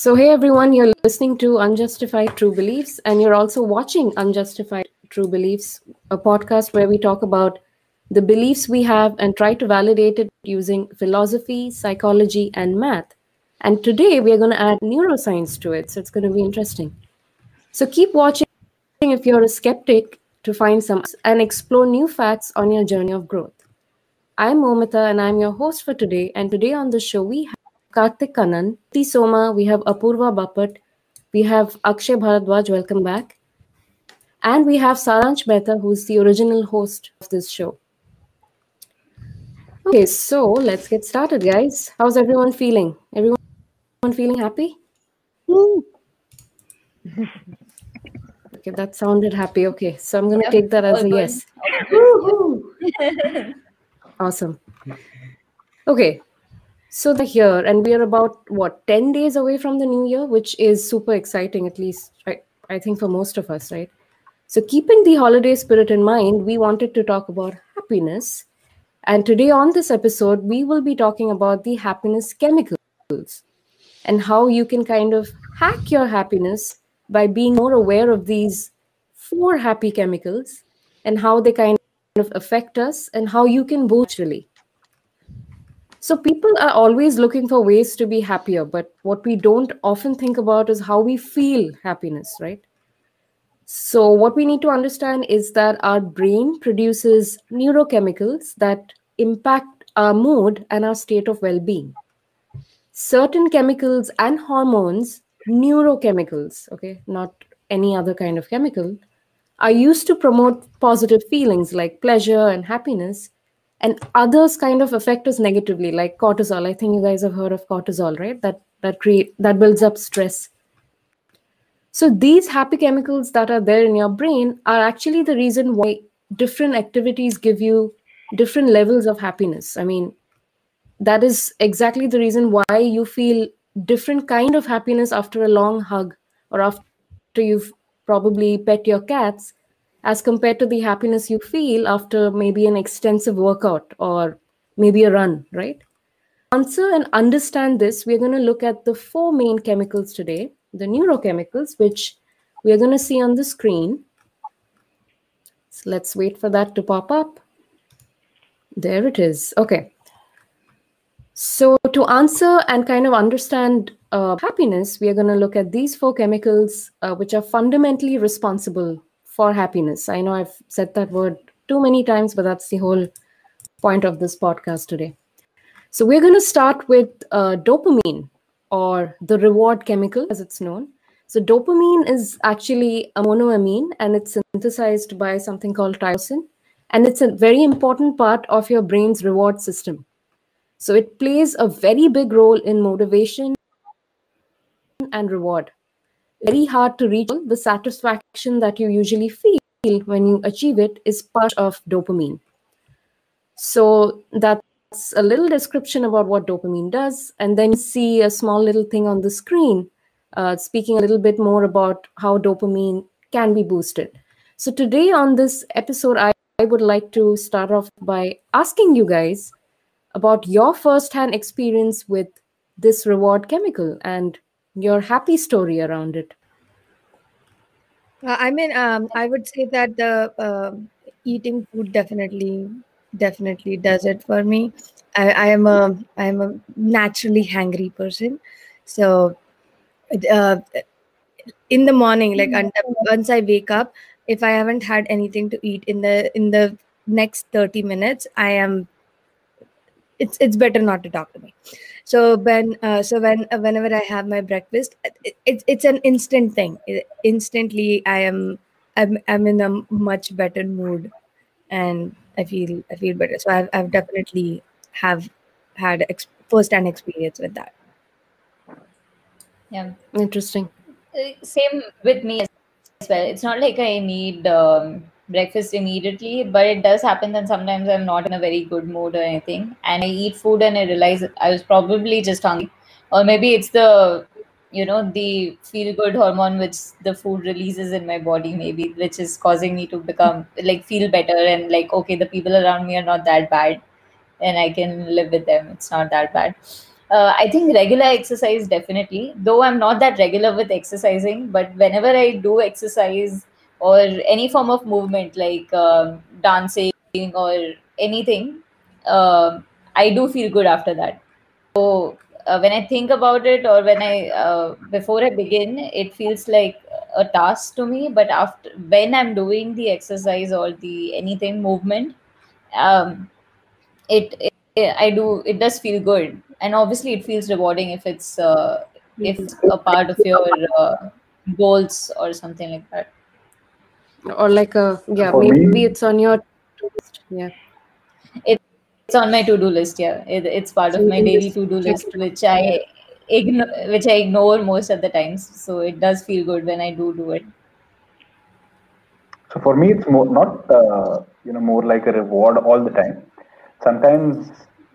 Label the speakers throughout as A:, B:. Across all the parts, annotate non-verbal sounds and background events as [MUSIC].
A: So, hey everyone, you're listening to Unjustified True Beliefs, and you're also watching Unjustified True Beliefs, a podcast where we talk about the beliefs we have and try to validate it using philosophy, psychology, and math. And today we are going to add neuroscience to it, so it's going to be interesting. So, keep watching if you're a skeptic to find some and explore new facts on your journey of growth. I'm Momita, and I'm your host for today. And today on the show, we have Karthik Kannan, T. Soma, we have Apurva Bapat, we have Akshay Bharadwaj, welcome back. And we have Saransh Mehta, who's the original host of this show. Okay, so let's get started, guys. How's everyone feeling? Everyone feeling happy? okay, that sounded happy. Okay, so I'm going to take that as a yes. Awesome. Okay, so they're here, and we are about what 10 days away from the new year, which is super exciting, at least I, I think for most of us, right? So, keeping the holiday spirit in mind, we wanted to talk about happiness. And today on this episode, we will be talking about the happiness chemicals and how you can kind of hack your happiness by being more aware of these four happy chemicals and how they kind of affect us and how you can boost really. So people are always looking for ways to be happier, but what we don't often think about is how we feel happiness, right? So what we need to understand is that our brain produces neurochemicals that impact our mood and our state of well-being. Certain chemicals and hormones, neurochemicals, okay, not any other kind of chemical, are used to promote positive feelings like pleasure and happiness and others kind of affect us negatively like cortisol. I think you guys have heard of cortisol right? That that create that builds up stress. So these happy chemicals that are there in your brain are actually the reason why different activities give you different levels of happiness. I mean that is exactly the reason why you feel different kind of happiness after a long hug or after you've probably pet your cats as compared to the happiness you feel after maybe an extensive workout or maybe a run right? Answer and understand this we're going to look at the four main chemicals today the neurochemicals which we're going to see on the screen. So let's wait for that to pop up. There it is. Okay. So, to answer and kind of understand uh, happiness, we are going to look at these four chemicals, uh, which are fundamentally responsible for happiness. I know I've said that word too many times, but that's the whole point of this podcast today. So, we're going to start with uh, dopamine or the reward chemical, as it's known. So, dopamine is actually a monoamine and it's synthesized by something called tyrosine, and it's a very important part of your brain's reward system. So it plays a very big role in motivation and reward. Very hard to reach. The satisfaction that you usually feel when you achieve it is part of dopamine. So that's a little description about what dopamine does. And then see a small little thing on the screen uh, speaking a little bit more about how dopamine can be boosted. So today on this episode, I, I would like to start off by asking you guys about your first-hand experience with this reward chemical and your happy story around it.
B: Uh, I mean, um, I would say that the um eating food definitely, definitely does it for me. I, I am a, I am a naturally hangry person, so uh, in the morning, like once I wake up, if I haven't had anything to eat in the in the next thirty minutes, I am. It's it's better not to talk to me. So when uh, so when uh, whenever I have my breakfast, it, it's it's an instant thing. It- instantly, I am I'm I'm in a much better mood, and I feel I feel better. So I've I've definitely have had ex- first-hand experience with that.
C: Yeah,
A: Interesting.
C: Uh, same with me as well. It's not like I need um, breakfast immediately, but it does happen that sometimes I'm not in a very good mood or anything, and I eat food and I realize I was probably just hungry, or maybe it's the you know the feel good hormone which the food releases in my body maybe which is causing me to become like feel better and like okay the people around me are not that bad and I can live with them. It's not that bad. uh, I think regular exercise definitely. Though I'm not that regular with exercising, but whenever I do exercise or any form of movement like um, dancing or anything, uh, I do feel good after that. So uh, when I think about it or when I uh, before I begin, it feels like a task to me. But after when I'm doing the exercise or the anything movement, um, it, it I do it does feel good, and obviously it feels rewarding if it's uh, if a part of your uh, goals or something like that.
A: Or like a yeah,
D: For
A: maybe
D: me-
A: it's on your to-do list. Yeah.
C: It's on my to-do list. Yeah, it, it's part
A: So
C: of my daily to-do list, which I ignore, which I ignore most of the times. So it does feel good when I do do it.
D: So for me, it's more not uh, you know more like a reward all the time. Sometimes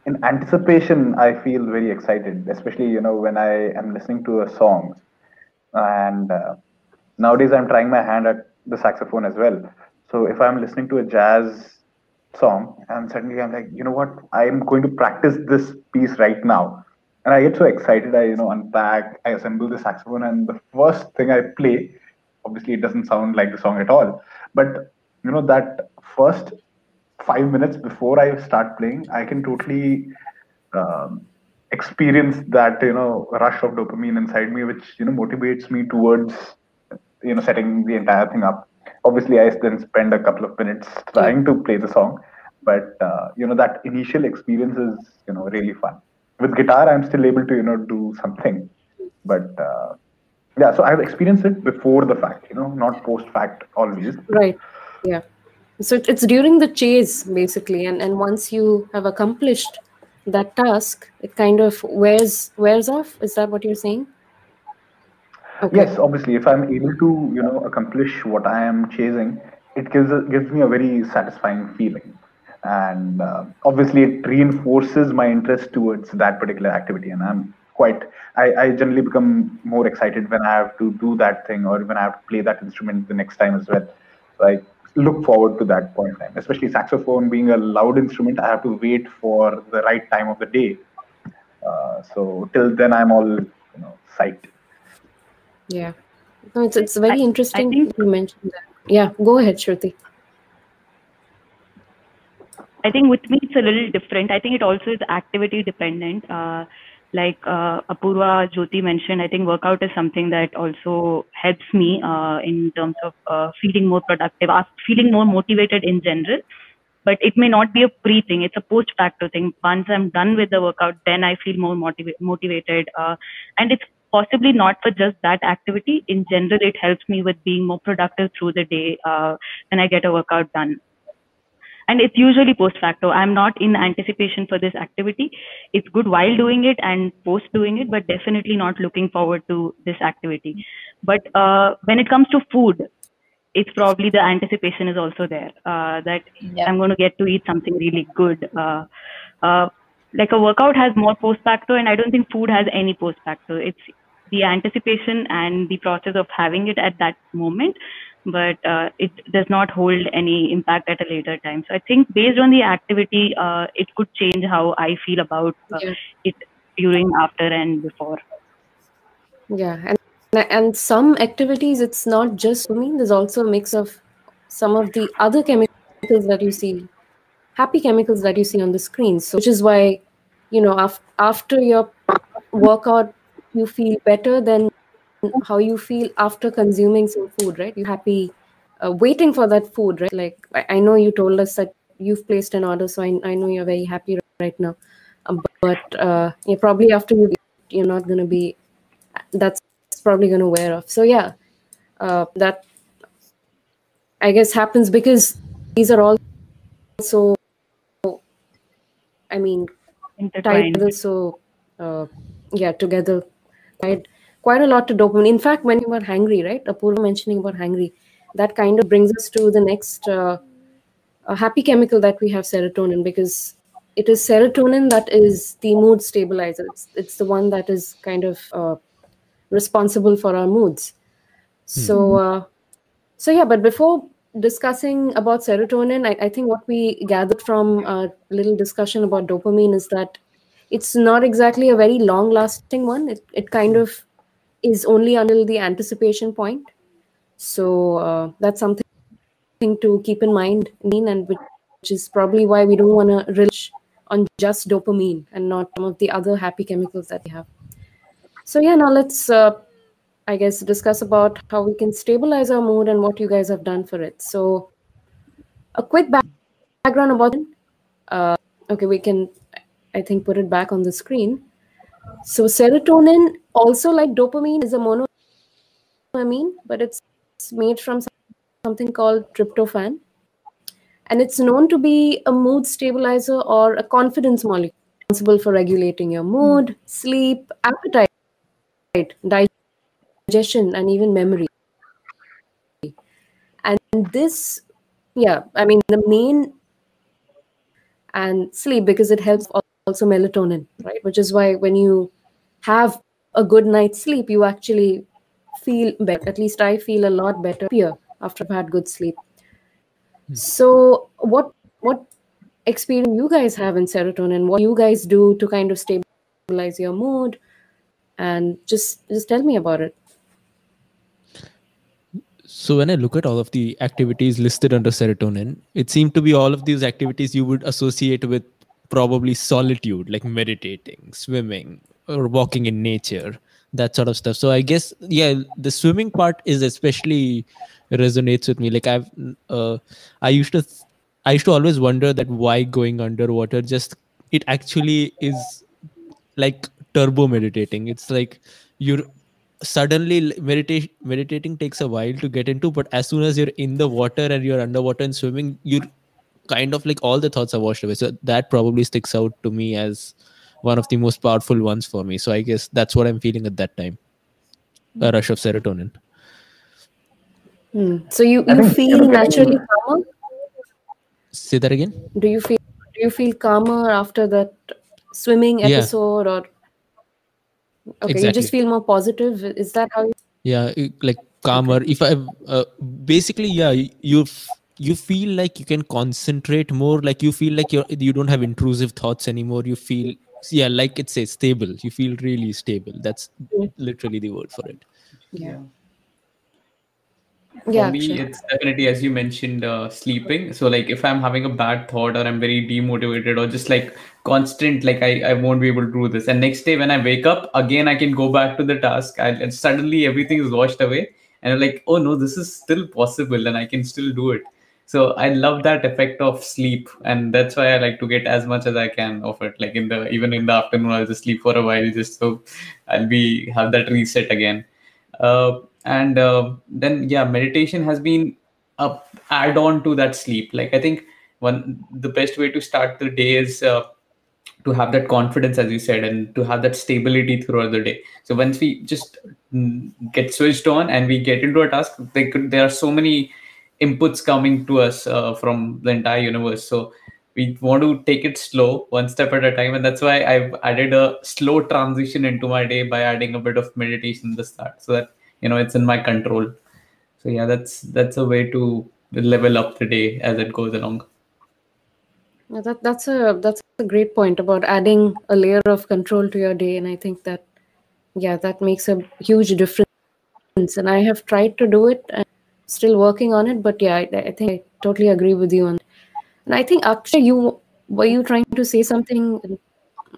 D: in anticipation, I feel very excited, especially you know when I am listening to a song, and uh, nowadays I'm trying my hand at the saxophone as well. So if I'm listening to a jazz song, and suddenly I'm like, you know what, I'm going to practice this piece right now, and I get so excited. I you know unpack, I assemble the saxophone, and the first thing I play obviously it doesn't sound like the song at all but you know that first five minutes before i start playing i can totally um, experience that you know rush of dopamine inside me which you know motivates me towards you know setting the entire thing up obviously i then spend a couple of minutes trying to play the song but uh, you know that initial experience is you know really fun with guitar i'm still able to you know do something but uh, yeah so i've experienced it before the fact you know not post fact always
A: Right. Yeah. So it's during the chase basically, and and once you have accomplished that task, it kind of wears wears off. Is that what you're saying? Okay.
D: yes obviously if i'm able to you know accomplish what i am chasing it gives a, gives me a very satisfying feeling. And uh, obviously it reinforces my interest towards that particular activity. And i'm quite I, I generally become more excited when i have to do that thing or when i have to play that instrument the next time as well. So i look forward to that point in time. Especially saxophone being a loud instrument i have to wait for the right time of the day. Uh, so till then i'm all you know psyched
A: Yeah. No, it's it's very
E: I- I
A: interesting
E: think-
A: you mentioned that. Yeah. Go ahead, Shruti.
E: I think with me it's a little different. I think it also is activity dependent. Uh, like uh, Apurva Jyoti mentioned, I think workout is something that also helps me uh, in terms of uh, feeling more productive, feeling more motivated in general. But it may not be a pre thing; it's a post facto thing. Once I'm done with the workout, then I feel more motiva- motivated, uh, and it's possibly not for just that activity. In general, it helps me with being more productive through the day uh, when I get a workout done. And it's usually post facto. I'm not in anticipation for this activity. It's good while doing it and post doing it but definitely not looking forward to this activity. But uh, when it comes to food it's probably the anticipation is also there uh, that i'm going to get to eat something really good uh, uh, like a workout has more post facto and i don't think food has any post facto. It's the anticipation and the process of having it at that moment but uh, it does not hold any impact at a later time. So I think based on the activity, uh, it could change how I feel about uh,
A: Yeah.
E: it during, after, and before.
A: Yeah, and and some activities, it's not just dopamine. There's also a mix of some of the other chemicals that you see, happy chemicals that you see on the screen. So, which is why, you know, af- after your workout, you feel better than how you feel after consuming some food, right? You're happy, uh, waiting for that food, right? Like I, I know you told us that you've placed an order, so I, I know you're very happy right now. Um, but uh, yeah, probably after you, eat, you're not going to be. That's probably going to wear off. So yeah, uh, that I guess happens because these are all so. I mean, tied together. So uh, yeah, together, quite a lot to dopamine. In fact, when you were hungry, right? Apurva mentioning about hungry, that kind of brings us to the next uh, uh, happy chemical that we have, serotonin, because it is serotonin that is the mood stabilizer. It's, it's the one that is kind of uh, responsible for our moods. So, uh, so yeah. But before discussing about serotonin, I, I think what we gathered from a little discussion about dopamine is that it's not exactly a very long lasting one. It, it kind of is only until the anticipation point. So uh, that's something to keep in mind, and which is probably why we don't want to rely on just dopamine and not some of the other happy chemicals that we have. So yeah, now let's, uh, I guess, discuss about how we can stabilize our mood and what you guys have done for it. So a quick background about. Uh, okay, we can, I think, put it back on the screen. So serotonin, also like dopamine, is a monoamine, but it's made from something called tryptophan. And it's known to be a mood stabilizer or a confidence molecule responsible for regulating your mood, sleep, appetite, digestion, and even memory. And this, yeah, I mean, the main and sleep because it helps also melatonin, right? Which is why when you have a good night's sleep, you actually feel better. At least I feel a lot better here after I've had good sleep. Hmm. So, what what experience you guys have in serotonin? What you guys do to kind of stabilize your mood? And just just tell me about it.
F: So when I look at all of the activities listed under serotonin, it seemed to be all of these activities you would associate with probably solitude, like meditating, swimming, or walking in nature, that sort of stuff. So I guess yeah, the swimming part is especially resonates with me. Like I've uh, I used to th- I used to always wonder that why going underwater just it actually is like turbo meditating. It's like you're suddenly meditation meditating takes a while to get into but as soon as you're in the water and you're underwater and swimming you're kind of like all the thoughts are washed away. So that probably sticks out to me as one of the most powerful ones for me. So i guess that's what i'm feeling at that time. A rush of serotonin.
A: Hmm. So you, you feel naturally calmer?
F: say that again?
A: Do you feel do you feel calmer after that swimming
F: Yeah.
A: episode or? Okay, you just feel more positive? Is that how you
F: yeah like calmer. If i uh, basically yeah y- you f- you feel like you can concentrate more like you feel like you're you don't have intrusive thoughts anymore you feel yeah like it says stable you feel really stable that's literally the word for it
A: Yeah.
G: For
A: Yeah,
G: me,
A: Akshay.
G: it's definitely as you mentioned, uh, sleeping. So like if I'm having a bad thought or I'm very demotivated or just like constant, like I, I won't be able to do this. And next day when I wake up, again I can go back to the task and, and suddenly everything is washed away. And I'm like, oh no, this is still possible and I can still do it. So I love that effect of sleep, and that's why I like to get as much as I can of it. Like in the even in the afternoon, I'll just sleep for a while, just so I'll be have that reset again. Uh, and uh, then yeah, meditation has been a add on to that sleep. Like I think one the best way to start the day is uh, to have that confidence, as you said, and to have that stability throughout the day. So once we just mm, get switched on and we get into a task, they could, there are so many inputs coming to us uh, from the entire universe. So we want to take it slow, one step at a time, and that's why I've added a slow transition into my day by adding a bit of meditation at the start, so that you know it's in my control. So yeah, that's that's a way to level up the day as it goes along.
A: That that's a that's a great point about adding a layer of control to your day, and I think that yeah, that makes a huge difference. And I have tried to do it, still working on it. But yeah, I, I think I totally agree with you on. And I think Akshay, you were you trying to say something?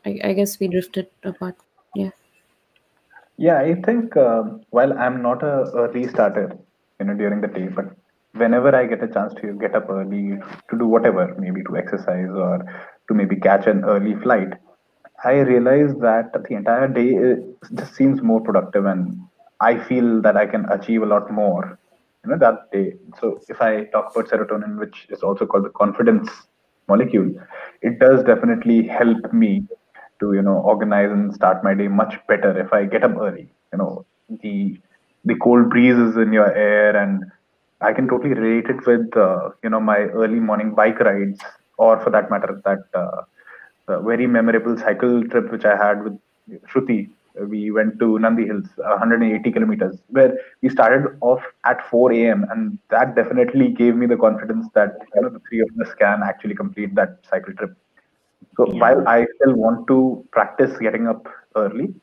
A: I, I guess we drifted apart. Yeah.
D: Yeah, I think um while I'm not a, a restarter, you know, during the day, but whenever I get a chance to get up early to do whatever, maybe to exercise or to maybe catch an early flight, I realize that the entire day just seems more productive, and I feel that I can achieve a lot more, you know, that day. So if I talk about serotonin, which is also called the confidence molecule, it does definitely help me to you know organize and start my day much better if I get up early. You know, the the cold breezes in your air, and I can totally relate it with uh, you know my early morning bike rides, or for that matter, that uh, very memorable cycle trip which I had with Shruti. We went to Nandi Hills, 180 kilometers, where we started off at 4 a.m. and that definitely gave me the confidence that you know the three of us can actually complete that cycle trip So
E: Yeah.
D: while I still want to practice getting up early,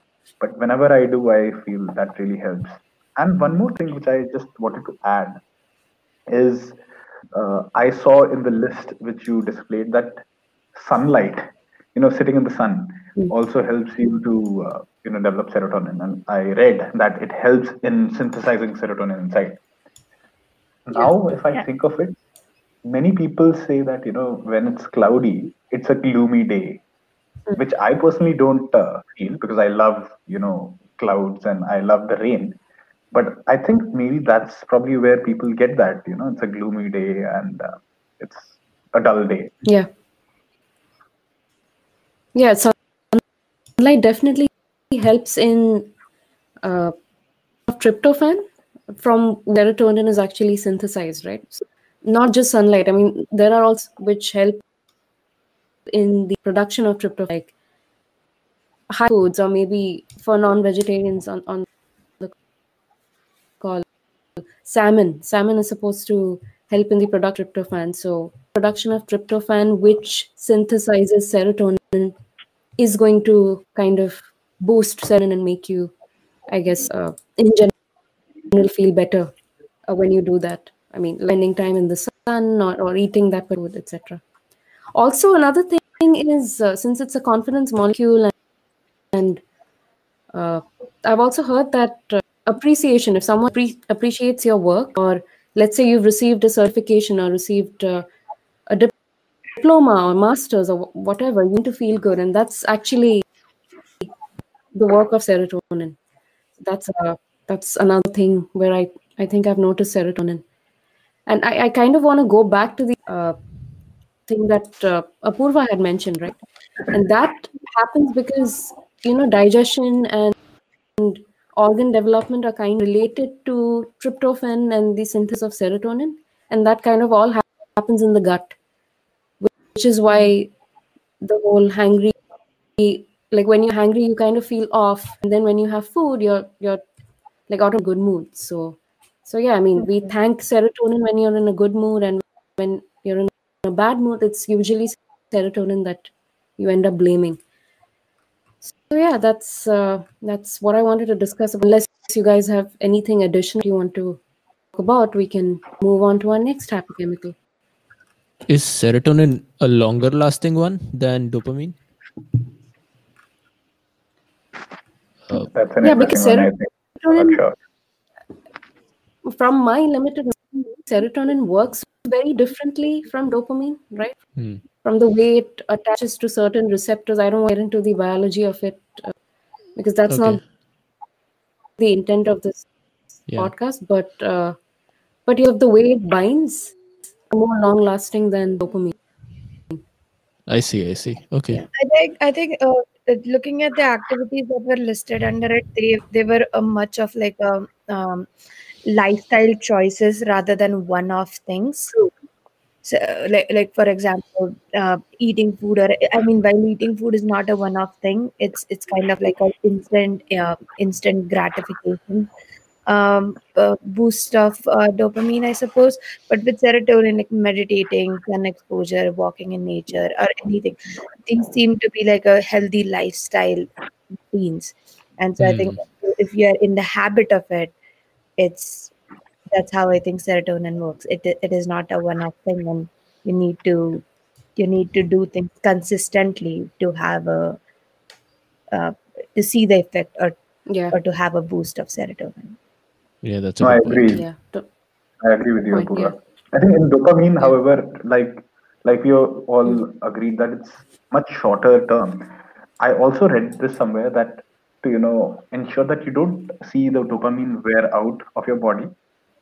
D: but whenever I do, I feel that really helps. And one more thing which I just wanted to add is uh, I saw in the list which you displayed that sunlight, you know, sitting in the sun. Also helps you to, uh, you know, develop serotonin. And I read that it helps in synthesizing serotonin inside. Now, if I
E: Yeah.
D: think of it, many people say that, you know, when it's cloudy, it's a gloomy day,
A: Mm.
D: which I personally don't uh, feel because I love, you know, clouds and I love the rain. But I think maybe that's probably where people get that, you know, it's a gloomy day and uh, it's a dull day.
A: Yeah. Yeah, sunlight definitely helps in uh, tryptophan from serotonin is actually synthesized, right? So not just sunlight. I mean, there are also which help in the production of tryptophan, like high foods, or maybe for non-vegetarians on on the call salmon. Salmon is supposed to help in the production of tryptophan. So production of tryptophan, which synthesizes serotonin, is going to kind of boost serotonin and make you, I guess, uh, in general, feel better uh, when you do that. I mean, spending time in the sun or, or eating that food, etc. Also, another thing is uh, since it's a confidence molecule, and, and uh, I've also heard that uh, appreciation, if someone pre- appreciates your work, or let's say you've received a certification or received uh, a dip- diploma or masters or whatever, you need to feel good, and that's actually the work of serotonin. That's uh, that's another thing where I I think I've noticed serotonin, and I, I kind of want to go back to the uh, thing that uh, Apurva had mentioned, right? And that happens because you know digestion and, and organ development are kind of related to tryptophan and the synthesis of serotonin, and that kind of all happens in the gut, which is why the whole hangry like when you're hungry you kind of feel off. And then when you have food you're you're like out of good mood. So so yeah i mean we thank serotonin when you're in a good mood. And when you're in a bad mood it's usually serotonin that you end up blaming. So yeah that's uh, that's what i wanted to discuss. Unless you guys have anything additional you want to talk about we can move on to our next happy chemical
F: Is serotonin a longer lasting one than dopamine? Uh,
A: Yeah, because
D: one,
A: serotonin
D: sure.
A: from my limited serotonin works very differently from dopamine, right?
F: Hmm.
A: From the way it attaches to certain receptors. I don't want to get into the biology of it uh, because that's
F: Okay.
A: not the intent of this
F: Yeah.
A: podcast. But uh, but you have the way it binds more long lasting than dopamine.
F: I see. I see. Okay.
B: I think I think uh, uh, looking at the activities that were listed under it, they they were uh, much of like a um, lifestyle choices rather than one-off things. So, like like for example, uh, eating food or I mean, while eating food is not a one-off thing, it's it's kind of like an instant uh, instant gratification um, uh, boost of uh, dopamine, I suppose. But with serotonin, like meditating, sun exposure, walking in nature, or anything, these seem to be like a healthy lifestyle routines. And so I think if you're in the habit of it, it's that's how I think serotonin works. It it is not a one-off thing, and you need to you need to do things consistently to have a uh, to see the effect or
A: Yeah,
B: or to have a boost of serotonin.
F: Yeah, that's a
D: No, I
F: good point.
D: agree.
A: yeah. Do-
D: I agree with you,
A: Point, yeah.
D: I think in dopamine, however, like like we all mm. agreed that it's much shorter term. I also read this somewhere that to you know ensure that you don't see the dopamine wear out of your body,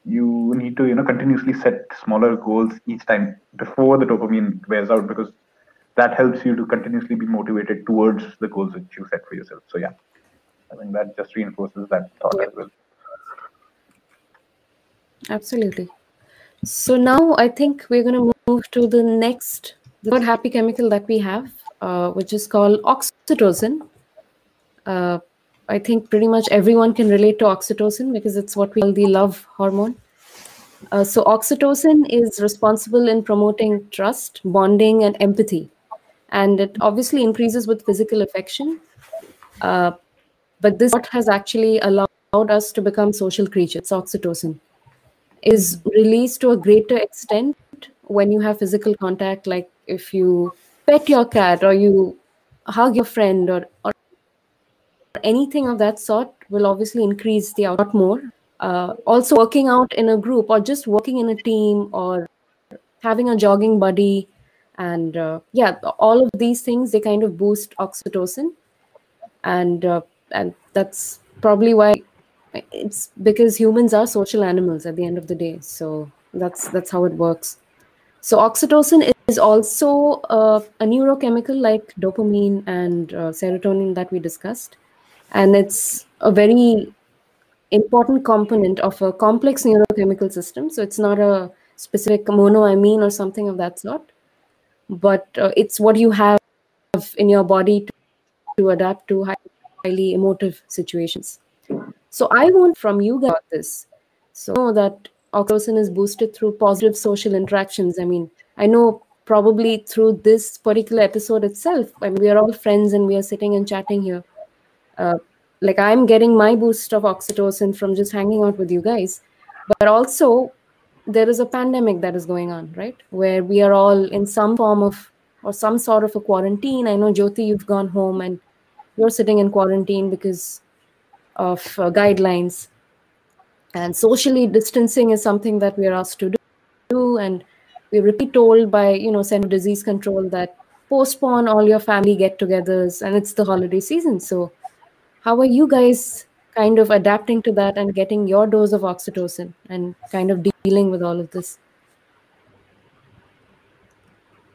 D: you need to you know continuously set smaller goals each time before the dopamine wears out because that helps you to continuously be motivated towards the goals that you set for yourself. So yeah, I think that just reinforces that thought
A: Yep.
D: as well.
A: Absolutely. So now I think we're going to move to the next, the happy chemical that we have, uh, which is called oxytocin. Uh, I think pretty much everyone can relate to oxytocin because it's what we call the love hormone. Uh, so oxytocin is responsible in promoting trust, bonding, and empathy. and it obviously increases with physical affection. Uh, but this has actually allowed us to become social creatures. Oxytocin is released to a greater extent when you have physical contact, like if you pet your cat or you hug your friend or, or anything of that sort will obviously increase the out more. Uh, also, working out in a group or just working in a team or having a jogging buddy and uh, yeah all of these things they kind of boost oxytocin and uh, and that's probably why it's because humans are social animals at the end of the day. So that's that's how it works. So oxytocin is also uh, a neurochemical like dopamine and uh, serotonin that we discussed. And it's a very important component of a complex neurochemical system. So it's not a specific monoamine or something of that sort. But uh, it's what you have in your body to, to adapt to highly emotive situations so i want from you guys this so that oxytocin is boosted through positive social interactions i mean i know probably through this particular episode itself I mean, we are all friends and we are sitting and chatting here uh, like i'm getting my boost of oxytocin from just hanging out with you guys but also there is a pandemic that is going on, right? Where we are all in some form of or some sort of a quarantine. I know Jyoti, you've gone home and you're sitting in quarantine because of uh, guidelines. And socially distancing is something that we are asked to do. And we're repeat told by, you know, Center Disease Control that postpone all your family get-togethers and it's the holiday season. So how are you guys kind of adapting to that and getting your dose of oxytocin and kind of dealing with all of this?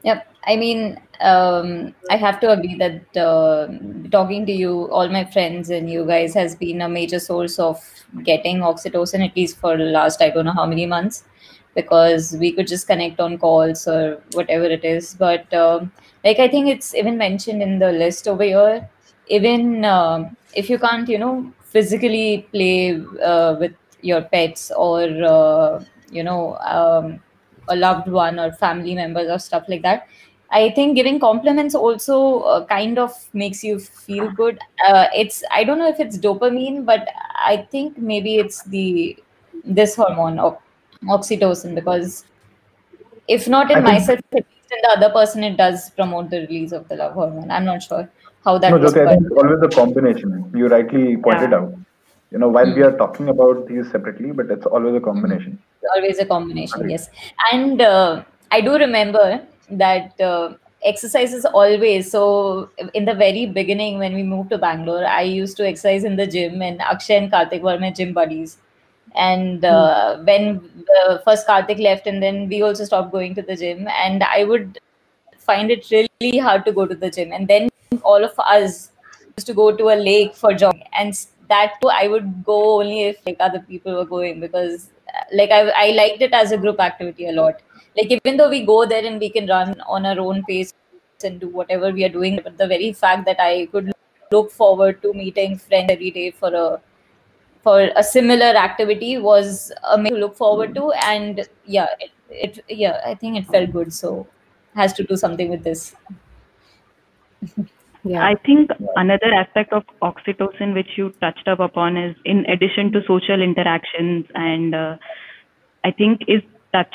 C: Yep. I mean, um, I have to agree that uh, talking to you, all my friends, and you guys has been a major source of getting oxytocin, at least for the last I don't know how many months, because we could just connect on calls or whatever it is. But um, like I think it's even mentioned in the list over here. Even um, if you can't, you know, physically play uh, with your pets or uh, you know a loved one or family members or stuff like that i think giving compliments also uh, kind of makes you feel good uh, it's i don't know if it's dopamine but i think maybe it's the this hormone of oxytocin because if not in myself at least in the other person it does promote the release of the love hormone i'm not sure how that
D: no, Jyoti, I think it's always a combination. You rightly pointed
C: Yeah.
D: out. You know, while we
C: Mm.
D: are talking about these separately, but it's always a combination.
C: always a combination
D: Agreed.
C: yes and uh, i do remember that uh, exercise is always so in the very beginning when we moved to bangalore i used to exercise in the gym and akshay and karthik were my gym buddies. And uh, when the first karthik left and then we also stopped going to the gym and i would find it really hard to go to the gym. And then all of us used to go to a lake for jogging and that too i would go only if like other people were going because uh, like I, I liked it as a group activity a lot like even though we go there and we can run on our own pace and do whatever we are doing but the very fact that i could look forward to meeting friends every day for a for a similar activity was amazing to look forward to and yeah it, it yeah i think it felt good so has to do something with this [LAUGHS]
A: Yeah.
E: I think another aspect of oxytocin which you touched up upon is in addition to social interactions and uh, I think is touch.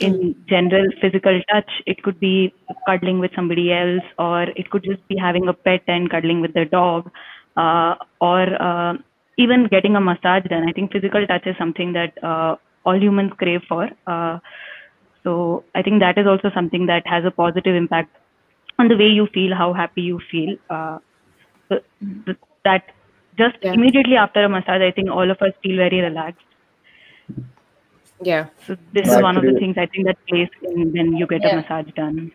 E: In general, physical touch, it could be cuddling with somebody else, or it could just be having a pet and cuddling with the dog, uh, or uh, even getting a massage done. I think physical touch is something that uh, all humans crave for. Uh, so I think that is also something that has a positive impact on the way you feel, how happy you feel. Uh, so that just
A: Yeah.
E: immediately after a massage, I think all of us feel very relaxed.
A: Yeah.
E: So this
D: No,
E: is one of the things I think that plays in when you get
C: Yeah.
E: a massage done.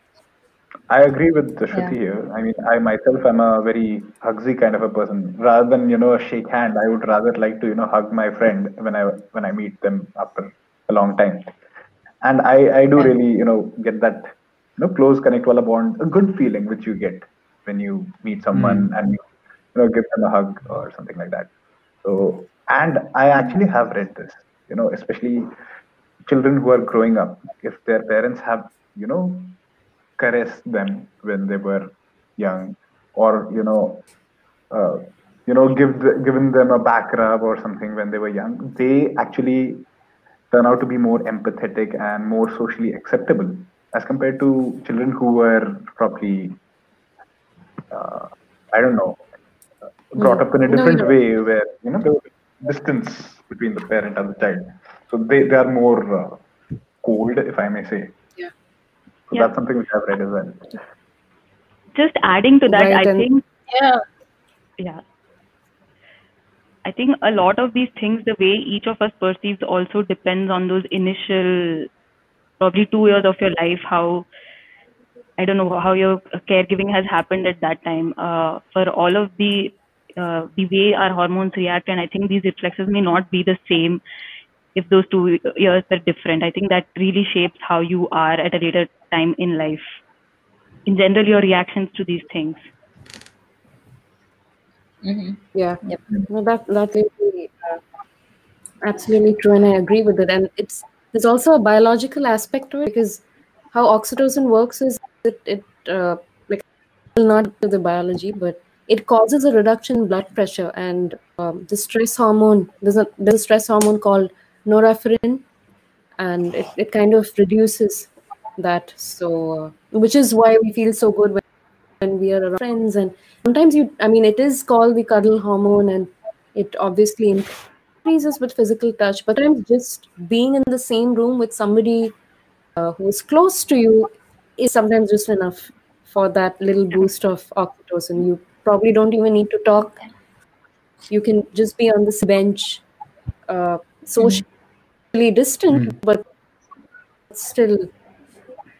D: I agree with Shruti here. I mean, I myself am a very hugsy kind of a person. Rather than you know a shake hand, I would rather like to you know hug my friend when I when I meet them after a long time. And I I do
C: Yeah.
D: really you know get that you know close connect wala bond, a good feeling which you get when you meet someone hmm. and you, you know give them a hug or something like that. So and I actually have read this. You know, especially children who are growing up, if their parents have you know caress them when they were young, or you know, uh, you know, give the, given them a back rub or something when they were young, they actually turn out to be more empathetic and more socially acceptable as compared to children who were probably, uh, I don't know, brought up in a
A: No,
D: different
A: no.
D: way where you know there was distance between the parent and the child. So they, they are more uh, cold, if I may say.
A: Yeah.
D: So
E: Yeah.
D: that's something which I've read as well.
E: Just adding to that,
A: Right,
E: I
A: and-
E: think
C: Yeah.
E: yeah i think a lot of these things the way each of us perceives also depends on those initial probably two years of your life how i don't know how your caregiving has happened at that time uh, for all of the uh, the way our hormones react and i think these reflexes may not be the same if those two years are different i think that really shapes how you are at a later time in life in general your reactions to these things
C: hmm
A: Yeah.
C: Yep.
A: No, that that is really, uh, absolutely true, and I agree with it. And it's there's also a biological aspect to it because how oxytocin works is it it uh, like will not to the biology, but it causes a reduction in blood pressure and um, the stress hormone. There's a there's a stress hormone called norepinephrine, and it, it kind of reduces that. So, uh, which is why we feel so good when, when we are around friends. And sometimes you i mean it is called the cuddle hormone and it obviously increases with physical touch. But i'm just being in the same room with somebody uh, who is close to you is sometimes just enough for that little boost of oxytocin. You probably don't even need to talk. You can just be on this bench uh, socially distant but still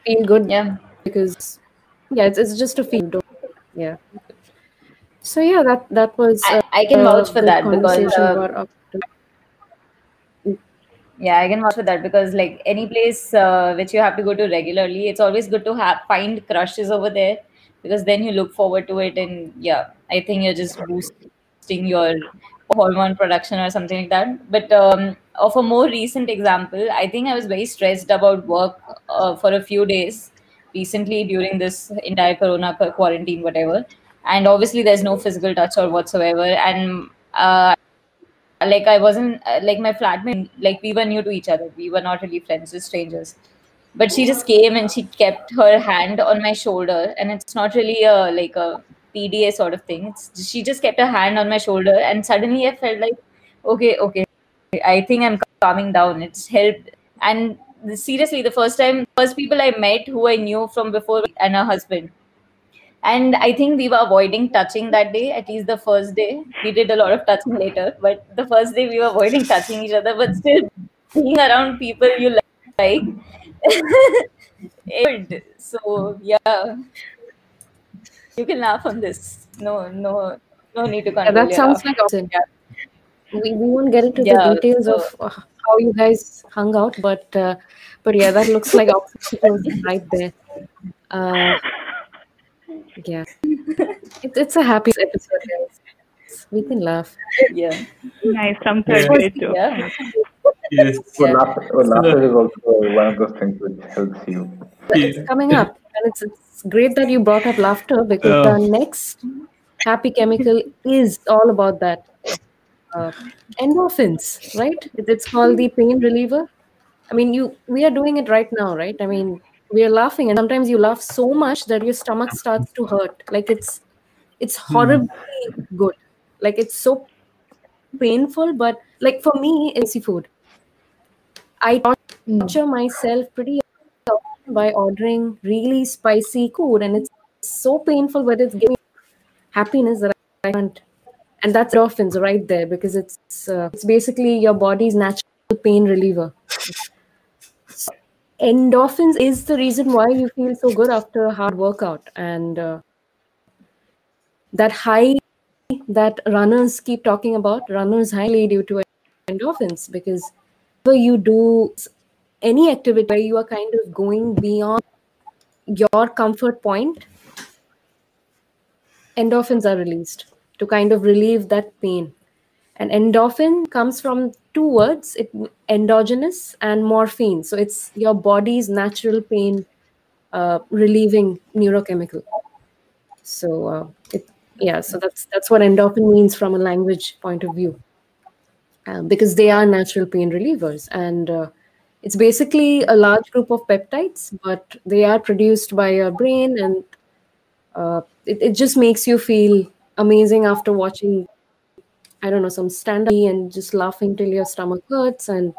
A: feel good
C: Yeah.
A: because yeah it's, it's just a feel yeah. So yeah that that was
C: I,
A: uh,
C: I can
A: a
C: vouch for that because uh,
A: about
C: yeah i can vouch for that because like any place uh, which you have to go to regularly it's always good to have find crushes over there because then you look forward to it and yeah i think you're just boosting your hormone production or something like that. But um, of a more recent example i think i was very stressed about work uh, for a few days recently during this entire corona quarantine whatever and obviously there's no physical touch or whatsoever and uh, like I wasn't uh, like my flatmate, like we were new to each other. We were not really friends, just strangers. But she just came and she kept her hand on my shoulder, and it's not really a like a PDA sort of thing. It's she just kept her hand on my shoulder, and suddenly I felt like, okay, okay, I think I'm calming down. It's helped, and seriously, the first time, first people I met who I knew from before, and her husband. And I think we were avoiding touching that day, at least the first day. We did a lot of touching later, but the first day we were avoiding touching each other, but still being around people you like. [LAUGHS] So yeah. You can laugh on this. No, no, no need to
A: yeah, that sounds
C: laugh.
A: like awesome
C: Yeah.
A: We, we won't get into
C: Yeah,
A: the details
C: so-
A: of uh, how you guys hung out but uh, but yeah that looks like oxytocin right there uh, yeah it, it's a happy episode guys we can laugh
C: Yeah.
E: nice some third
F: Yeah.
E: grade joke.
C: Yeah.
F: Yes.
D: So
C: Yeah.
D: laughter, well, laughter is also one of those things which helps you.
A: it's coming up and it's, it's great that you brought up laughter because
F: Yeah.
A: the next happy chemical is all about that uh, endorphins right? It's called the pain reliever. I mean you we are doing it right now right? I mean we are laughing and sometimes you laugh so much that your stomach starts to hurt. Like it's it's horribly good. Like it's so painful but like for me it's food. I torture myself pretty by ordering really spicy food and it's so painful but it's giving me happiness that i can't and that's endorphins right there because it's uh, it's basically your body's natural pain reliever. So, endorphins is the reason why you feel so good after a hard workout. And uh, that high that runners keep talking about runners high lead you to endorphins because whenever you do any activity where you are kind of going beyond your comfort point endorphins are released to kind of relieve that pain. And endorphin comes from two words it endogenous and morphine. So it's your body's natural pain uh, relieving neurochemical. So uh, it, yeah, so that's that's what endorphin means from a language point of view, uh, because they are natural pain relievers, and uh, it's basically a large group of peptides, but they are produced by your brain, and uh, it, it just makes you feel amazing after watching I don't know, some stand up and just laughing till your stomach hurts. And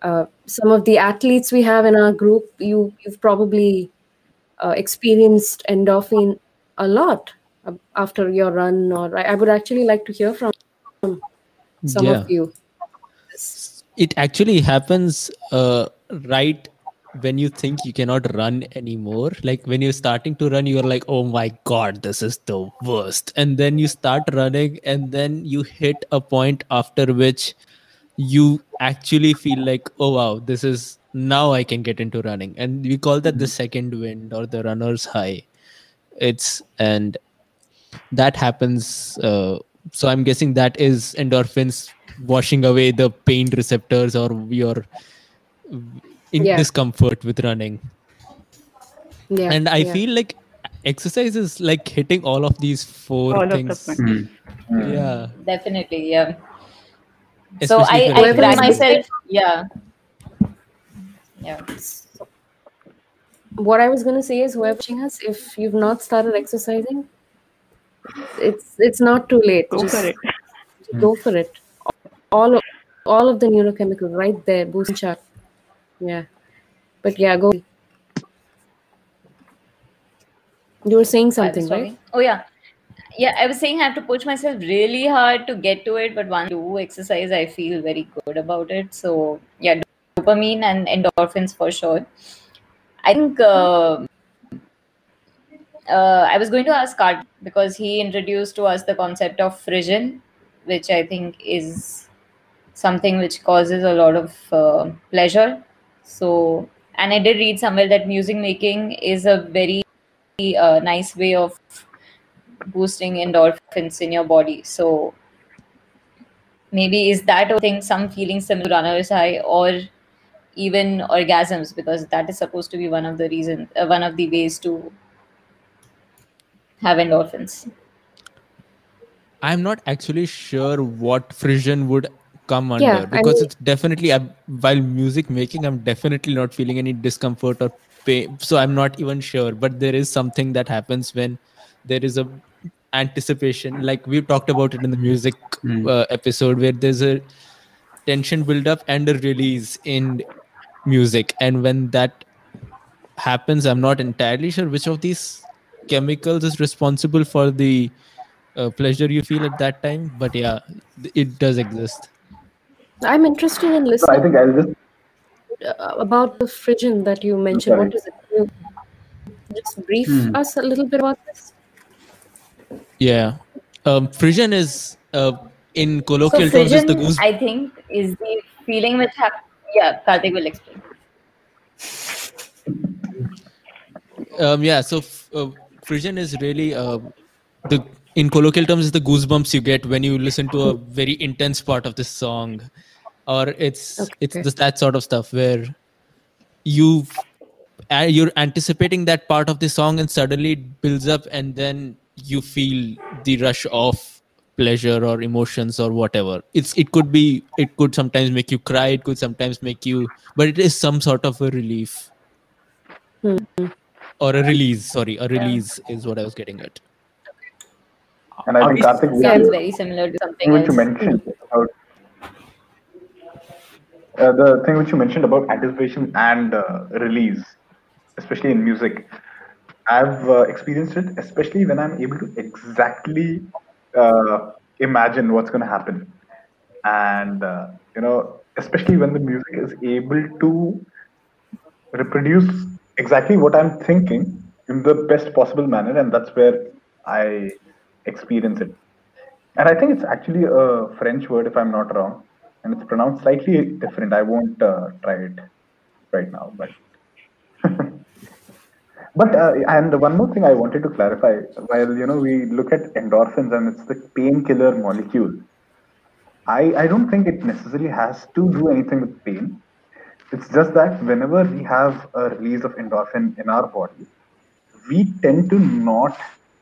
A: uh, some of the athletes we have in our group, you you've probably uh, experienced endorphin a lot uh, after your run. Or I, I would actually like to hear from some
F: Yeah.
A: of you.
F: It actually happens uh, right when you think you cannot run anymore. Like when you're starting to run, you're like, oh my God, this is the worst. And then you start running, and then you hit a point after which you actually feel like, oh wow, this is now I can get into running. And we call that the second wind or the runner's high. It's and that happens. Uh, so I'm guessing that is endorphins washing away the pain receptors or your in
A: Yeah.
F: discomfort with running.
A: Yeah.
F: And I
A: yeah.
F: feel like exercise is like hitting all of these four
E: All of the
F: things.
E: points.
G: Hmm.
F: Yeah.
C: Definitely, yeah. so I, I
F: you're
C: cry
A: Whoever is
C: myself. Yeah. Yeah.
A: what I was gonna say is whoever watching us, if you've not started exercising, it's it's not too late.
E: Go
A: Just
E: for it.
A: Go for it. All of all of the neurochemical right there, boost chart. Yeah. But yeah, go. You were saying something,
C: talking.
A: right?
C: Oh yeah. Yeah, I was saying I have to push myself really hard to get to it, but once I do exercise, I feel very good about it. So yeah, dopamine and endorphins for sure. I think uh, uh, I was going to ask Art because he introduced to us the concept of frisson, which I think is something which causes a lot of uh, pleasure. So, and I did read somewhere that music making is a very uh, nice way of boosting endorphins in your body. So, maybe is that a thing, some feeling similar to runner's high or even orgasms, because that is supposed to be one of the reasons, uh, one of the ways to have endorphins.
F: I'm not actually sure what frisson would come under
A: Yeah, I
F: because
A: mean-
F: it's definitely I'm, while music making, I'm definitely not feeling any discomfort or pain. So I'm not even sure. But there is something that happens when there is a anticipation. Like we've talked about it in the music
G: Hmm.
F: uh, episode, where there's a tension build up and a release in music, and when that happens, I'm not entirely sure which of these chemicals is responsible for the uh, pleasure you feel at that time. But yeah, th- it does exist.
A: I'm interested in
D: So I
A: listening
D: think I'll just
A: about the frisson that you mentioned.
D: Sorry.
A: What is it? Can just brief
G: Hmm.
A: us a little bit about this?
F: Yeah, um, frisson is uh, in
C: So,
F: colloquial terms is
C: frisson,
F: the goose.
C: I think, is the feeling which happens. Yeah, Karthik will explain.
F: um, yeah so f- uh, frisson is really uh, the in colloquial terms is the goosebumps you get when you listen to a very intense part of this song or it's it's just that sort of stuff where you uh, you're anticipating that part of the song and suddenly it builds up and then you feel the rush of pleasure or emotions or whatever. It's it could be it could sometimes make you cry it could sometimes make you but it is some sort of a relief. Or a release sorry a release is what i was getting at.
D: And I
G: Are
D: think
G: we-
D: Karthik, which
C: Sounds very similar to something
D: thing which you
C: else.
D: mentioned about uh, the thing which you mentioned about anticipation and uh, release, especially in music. I've uh, experienced it, especially when I'm able to exactly uh, imagine what's going to happen, and uh, you know, especially when the music is able to reproduce exactly what I'm thinking in the best possible manner, and that's where I experience it. And I think it's actually a French word, if I'm not wrong, and it's pronounced slightly different. I won't uh, try it right now, but [LAUGHS] but uh, and one more thing I wanted to clarify. While you know we look at endorphins and it's the painkiller molecule, I I don't think it necessarily has to do anything with pain, It's just that whenever we have a release of endorphin in our body, we tend to not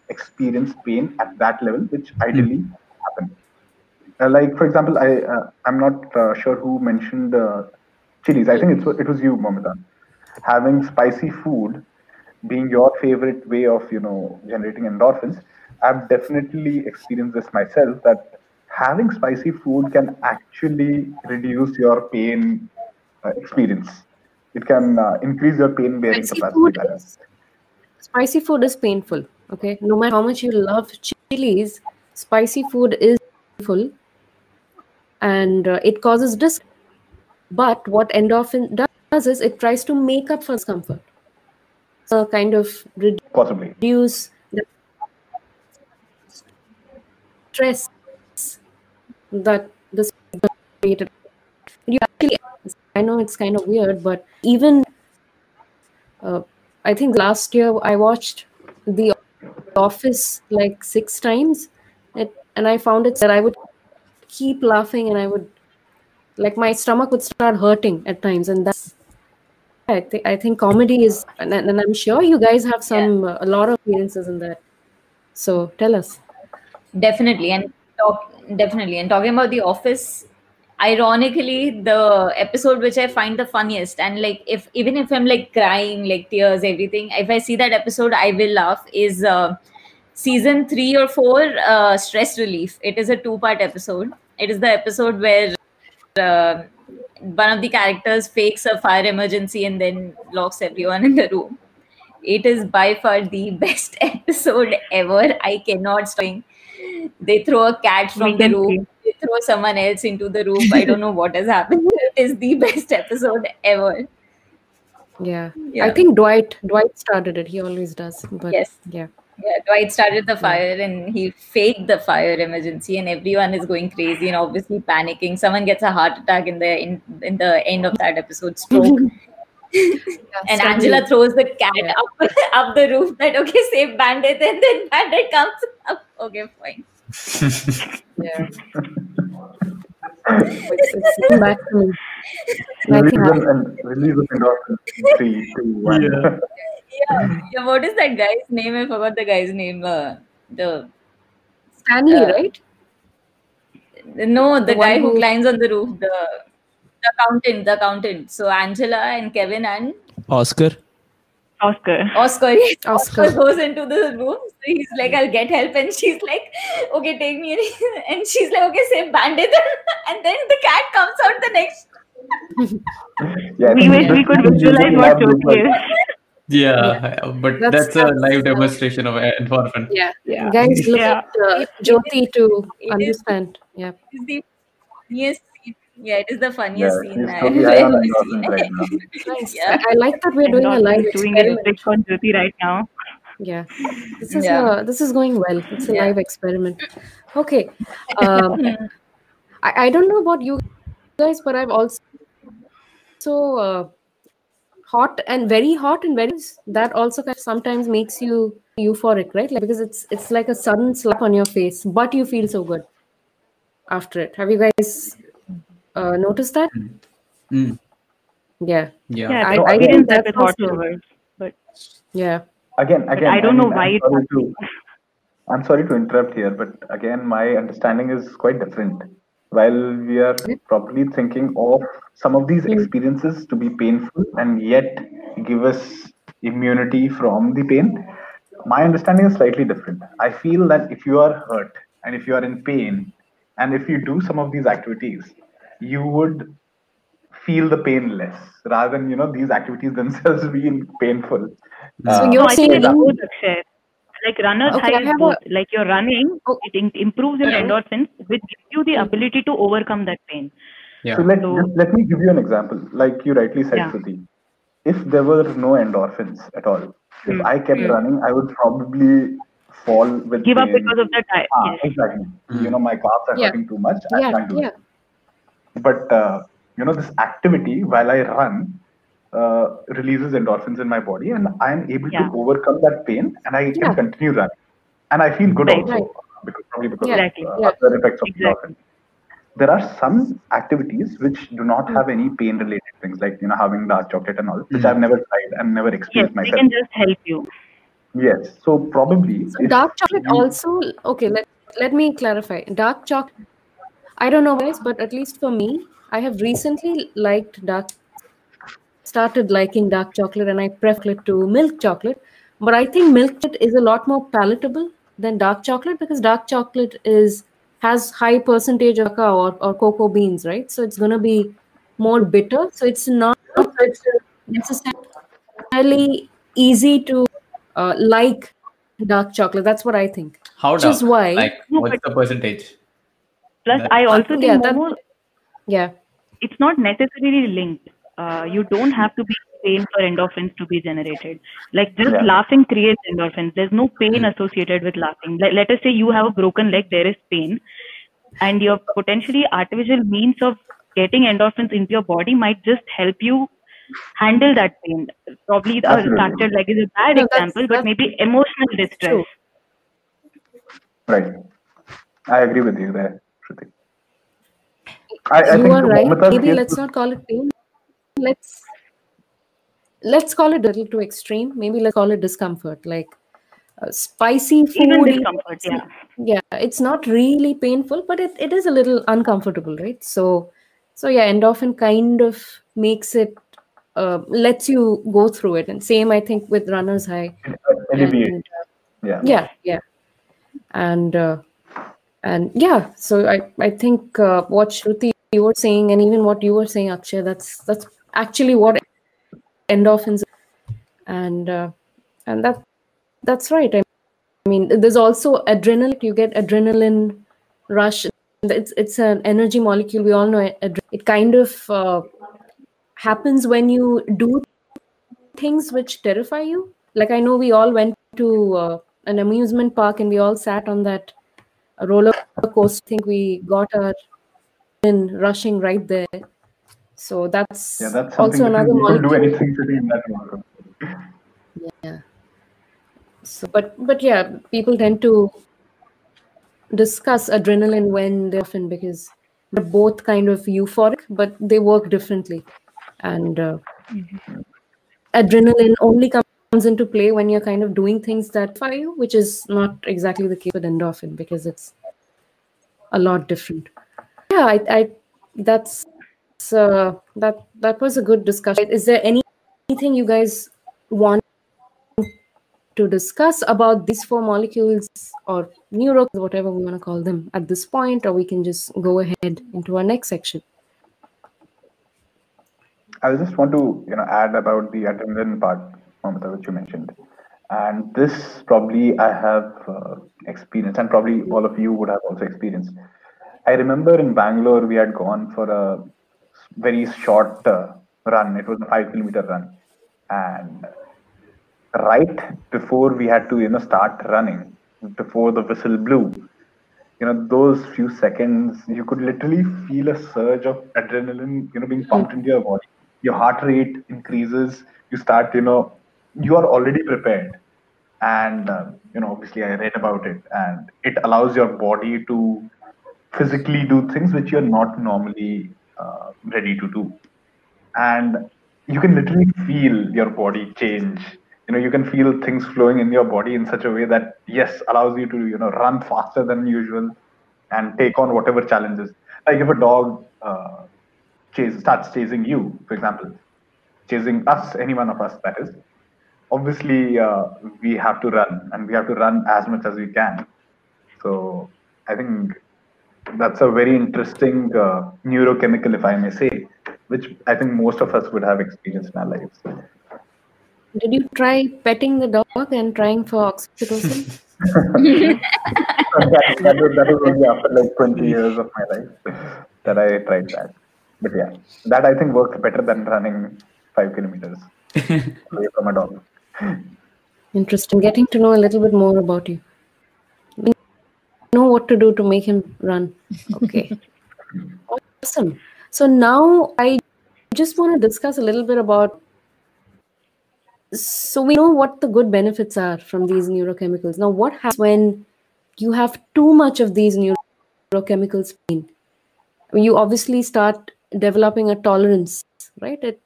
D: experience pain at that level, which ideally happen. Uh, like for example, I uh, I'm not uh, sure who mentioned uh, chilies. I think it's it was you, Mamadan. Having spicy food being your favorite way of you know generating endorphins. I've definitely experienced this myself that having spicy food can actually reduce your pain uh, experience. It can uh, increase your pain bearing
A: Spicy
D: capacity.
A: food is spicy food is painful. Okay, no matter how much you love chilies, spicy food is painful, and uh, it causes dis. But what endorphin does is it tries to make up for discomfort. So kind of
D: Possibly.
A: reduce the stress that this created. You actually, I know it's kind of weird, but even uh, I think last year I watched The Office like six times, it, and I found it that I would keep laughing and I would like my stomach would start hurting at times, and that's I think I think comedy is, and, and I'm sure you guys have some uh, a lot of experiences in that. So tell us.
C: definitely and talk definitely and talking about the office ironically the episode which i find the funniest and like if even if i'm like crying like tears everything if i see that episode i will laugh is uh, season 3 or 4 uh, stress relief it is a two part episode it is the episode where uh, one of the characters fakes a fire emergency and then locks everyone in the room it is by far the [LAUGHS] best episode ever i cannot stop they throw a cat from the roof they throw someone else into the roof i don't know what has happened [LAUGHS] it is the best episode ever
A: Yeah.
C: Yeah.
A: I think Dwight Dwight started it. He always does. But
C: Yes.
A: yeah.
C: Yeah dwight started the fire and he faked the fire emergency and everyone is going crazy and obviously panicking someone gets a heart attack in the in, in the end of that episode stroke [LAUGHS] and
A: Stanley.
C: angela throws the cat
A: Yeah.
C: up [LAUGHS] up the roof that okay save bandit and then bandit comes up okay fine
A: Yeah. [LAUGHS] it's, it's coming back to me. Like,
D: Release them and release them endorphins. in Three, two, one.
G: Yeah.
C: Yeah, yeah what is that guy's name i forgot the guy's name uh, the
A: Stanley,
C: Uh,
A: right?
C: no the,
A: The
C: guy who
A: who-
C: climbs on the roof the the accountant the accountant so angela and kevin and
F: Oscar.
E: Oscar.
C: Oscar, yes,
A: Oscar. [LAUGHS]
C: Oscar goes into the room. So he's like, I'll get help. And she's like, okay, take me. [LAUGHS] And she's like, okay, save bandit. [LAUGHS] And then the cat comes out the next.
D: Yeah,
E: We wish we could visualize
D: lab
E: what
D: looks
E: Jyoti is.
G: Yeah, but
A: That's-
G: that's, a live demonstration of endorphin.
A: Yeah.
C: Yeah.
A: Guys, look
E: Yeah.
A: at uh, Jyoti to
C: It is-
A: understand. Yeah.
C: It's the funniest scene. Yeah, it is the funniest
D: Yeah,
C: scene
D: he's I've
C: ever seen.
D: right.
A: Nice.
C: Yeah.
A: I, I like that we're doing a live
E: is doing a
A: experiment.
E: on Jyoti right now.
A: Yeah. This is
C: Yeah.
A: uh, this is going well. It's a
C: Yeah.
A: live experiment. Okay. Um, [LAUGHS] I, I don't know about you guys, but I've also so uh, hot and very hot and very that also kind of sometimes makes you euphoric, right? Like because it's it's like a sudden slap on your face, but you feel so good after it. Have you guys uh, noticed that?
G: Mm.
A: Yeah.
G: Yeah.
E: Yeah,
A: I-
E: I've
A: I
E: experienced
A: think
E: that
A: that's
E: with hot
A: also-
E: lovers. But
A: Yeah.
D: Again, again.
E: I don't know
D: mean,
E: why
D: I'm sorry to, I'm sorry to interrupt here, but again, my understanding is quite different. While we are probably thinking of some of these
A: Mm.
D: experiences to be painful and yet give us immunity from the pain, my understanding is slightly different. I feel that if you are hurt and if you are in pain, and if you do some of these activities, you would feel the pain less rather than you know these activities [LAUGHS] themselves being painful.
A: So
D: Uh,
A: you're
E: no, I think
A: saying
E: Like runners
A: Okay,
E: high is both.
A: a-
E: Like you're running,
A: Oh.
E: it in- improves your endorphins, which gives you the ability to overcome that pain.
G: Yeah.
D: So let,
E: So-
D: just let me give you an example. Like you rightly said,
E: Yeah.
D: Shruti, if there were no endorphins at all, if
E: Mm,
D: I kept
A: mm.
D: running, I would probably fall with
E: Give up because of the I-
D: Ah,
E: yes.
D: exactly.
G: Mm.
D: You know, my calves are
A: Yeah.
D: hurting too much. I
A: Yeah.
D: can't do
A: Yeah.
D: it. But uh, you know, this activity while I run uh, releases endorphins in my body, and I am able
E: Yeah.
D: to overcome that pain, and I can
A: Yeah.
D: continue running, and I feel good
E: Right,
D: also
A: right.
D: because probably because
A: Yeah,
D: of uh,
A: Yeah.
D: other effects of
E: Exactly.
D: endorphins. there are some activities which do not have any pain related things like you know having dark chocolate and all which
G: Mm.
D: i've never tried and never experienced
E: Yes,
D: experienced
E: they can just help you.
D: yes so probably
A: So dark chocolate
D: you-
A: also okay. Let let me clarify. Dark chocolate. I don't know guys, but at least for me, I have recently liked dark. Started liking dark chocolate, and I prefer it to milk chocolate. But I think milk chocolate is a lot more palatable than dark chocolate because dark chocolate is has high percentage of cacao or, or cocoa beans, right? So it's gonna be more bitter. So it's not necessarily easy to uh, like dark chocolate. That's what I think.
G: How
A: Which is why-
G: Like, what's the percentage?
E: Plus, I also think
A: Yeah, that-
E: Momo,
A: Yeah.
E: it's not necessarily linked. Uh, you don't have to be in pain for endorphins to be generated. Like just
D: Yeah.
E: laughing creates endorphins. There's no pain associated with laughing. Let, let us say you have a broken leg, there is pain, and your potentially artificial means of getting endorphins into your body might just help you handle that pain. Probably a
D: Absolutely.
E: fractured leg is a bad
A: No, that's-
E: example, but maybe emotional distress.
A: true.
D: right i agree with you there Shruti. I, I
A: you
D: think
A: are right. Maybe let's not call it pain. Let's let's call it a little too extreme. Maybe let's call it discomfort. Like uh, spicy food.
E: Even
A: even-
E: discomfort, yeah.
A: yeah, it's not really painful, but it, it is a little uncomfortable, right? So so yeah, endorphin kind of makes it uh, lets you go through it. And same I think with runner's high. And, uh,
D: yeah
A: yeah yeah and uh, and yeah so i i think uh, what shruti you were saying and even what you were saying akshay that's that's actually what endorphins and uh, and that that's right. I mean there's also adrenaline. You get adrenaline rush. It's it's an energy molecule. We all know it. Kind of uh, happens when you do things which terrify you. Like i know we all went to uh, an amusement park and we all sat on that roller coaster. I think we got our in rushing right there so that's,
D: yeah that's
A: also another
D: could do anything sitting in that room
A: so, but but yeah people tend to discuss adrenaline when they're often because they're both kind of euphoric but they work differently. And uh, adrenaline only comes into play when you're kind of doing things that fire you which is not exactly the case with endorphin because it's a lot different. Yeah i, I that's uh, that that was a good discussion is there any anything you guys want to discuss about these four molecules or neuro whatever we want to call them at this point or we can just go ahead into our next section
D: I just want to, you know, add about the adrenaline part, Mamata, which you mentioned. And this probably I have uh, experienced, and probably all of you would have also experienced. I remember in Bangalore, we had gone for a very short uh, run. It was a five kilometer run. And right before we had to, you know, start running, before the whistle blew, you know those few seconds you could literally feel a surge of adrenaline you know being pumped into your body. Your heart rate increases. You start you know you are already prepared. And uh, you know obviously i read about it. And it allows your body to physically do things which you're not normally uh, ready to do. And you can literally feel your body change. You know you can feel things flowing in your body in such a way that yes allows you to you know run faster than usual and take on whatever challenges. Like if a dog uh, chase starts chasing you for example chasing us any one of us that is obviously uh, we have to run and we have to run as much as we can. So i think that's a very interesting uh, neurochemical if i may say which i think most of us would have experienced in our lives
A: did you try petting the dog and trying for oxytocin [LAUGHS] [LAUGHS]
D: that, that, was, that was only after like 20 years of my life that I tried that. But yeah, that I think worked better than running five kilometers [LAUGHS] away from a dog.
A: interesting getting to know a little bit more about you We know what to do to make him run. Okay. [LAUGHS] Awesome. So now i just want to discuss a little bit about so we know what the good benefits are from these neurochemicals. Now what happens when you have too much of these neurochemicals you obviously start developing a tolerance, right? It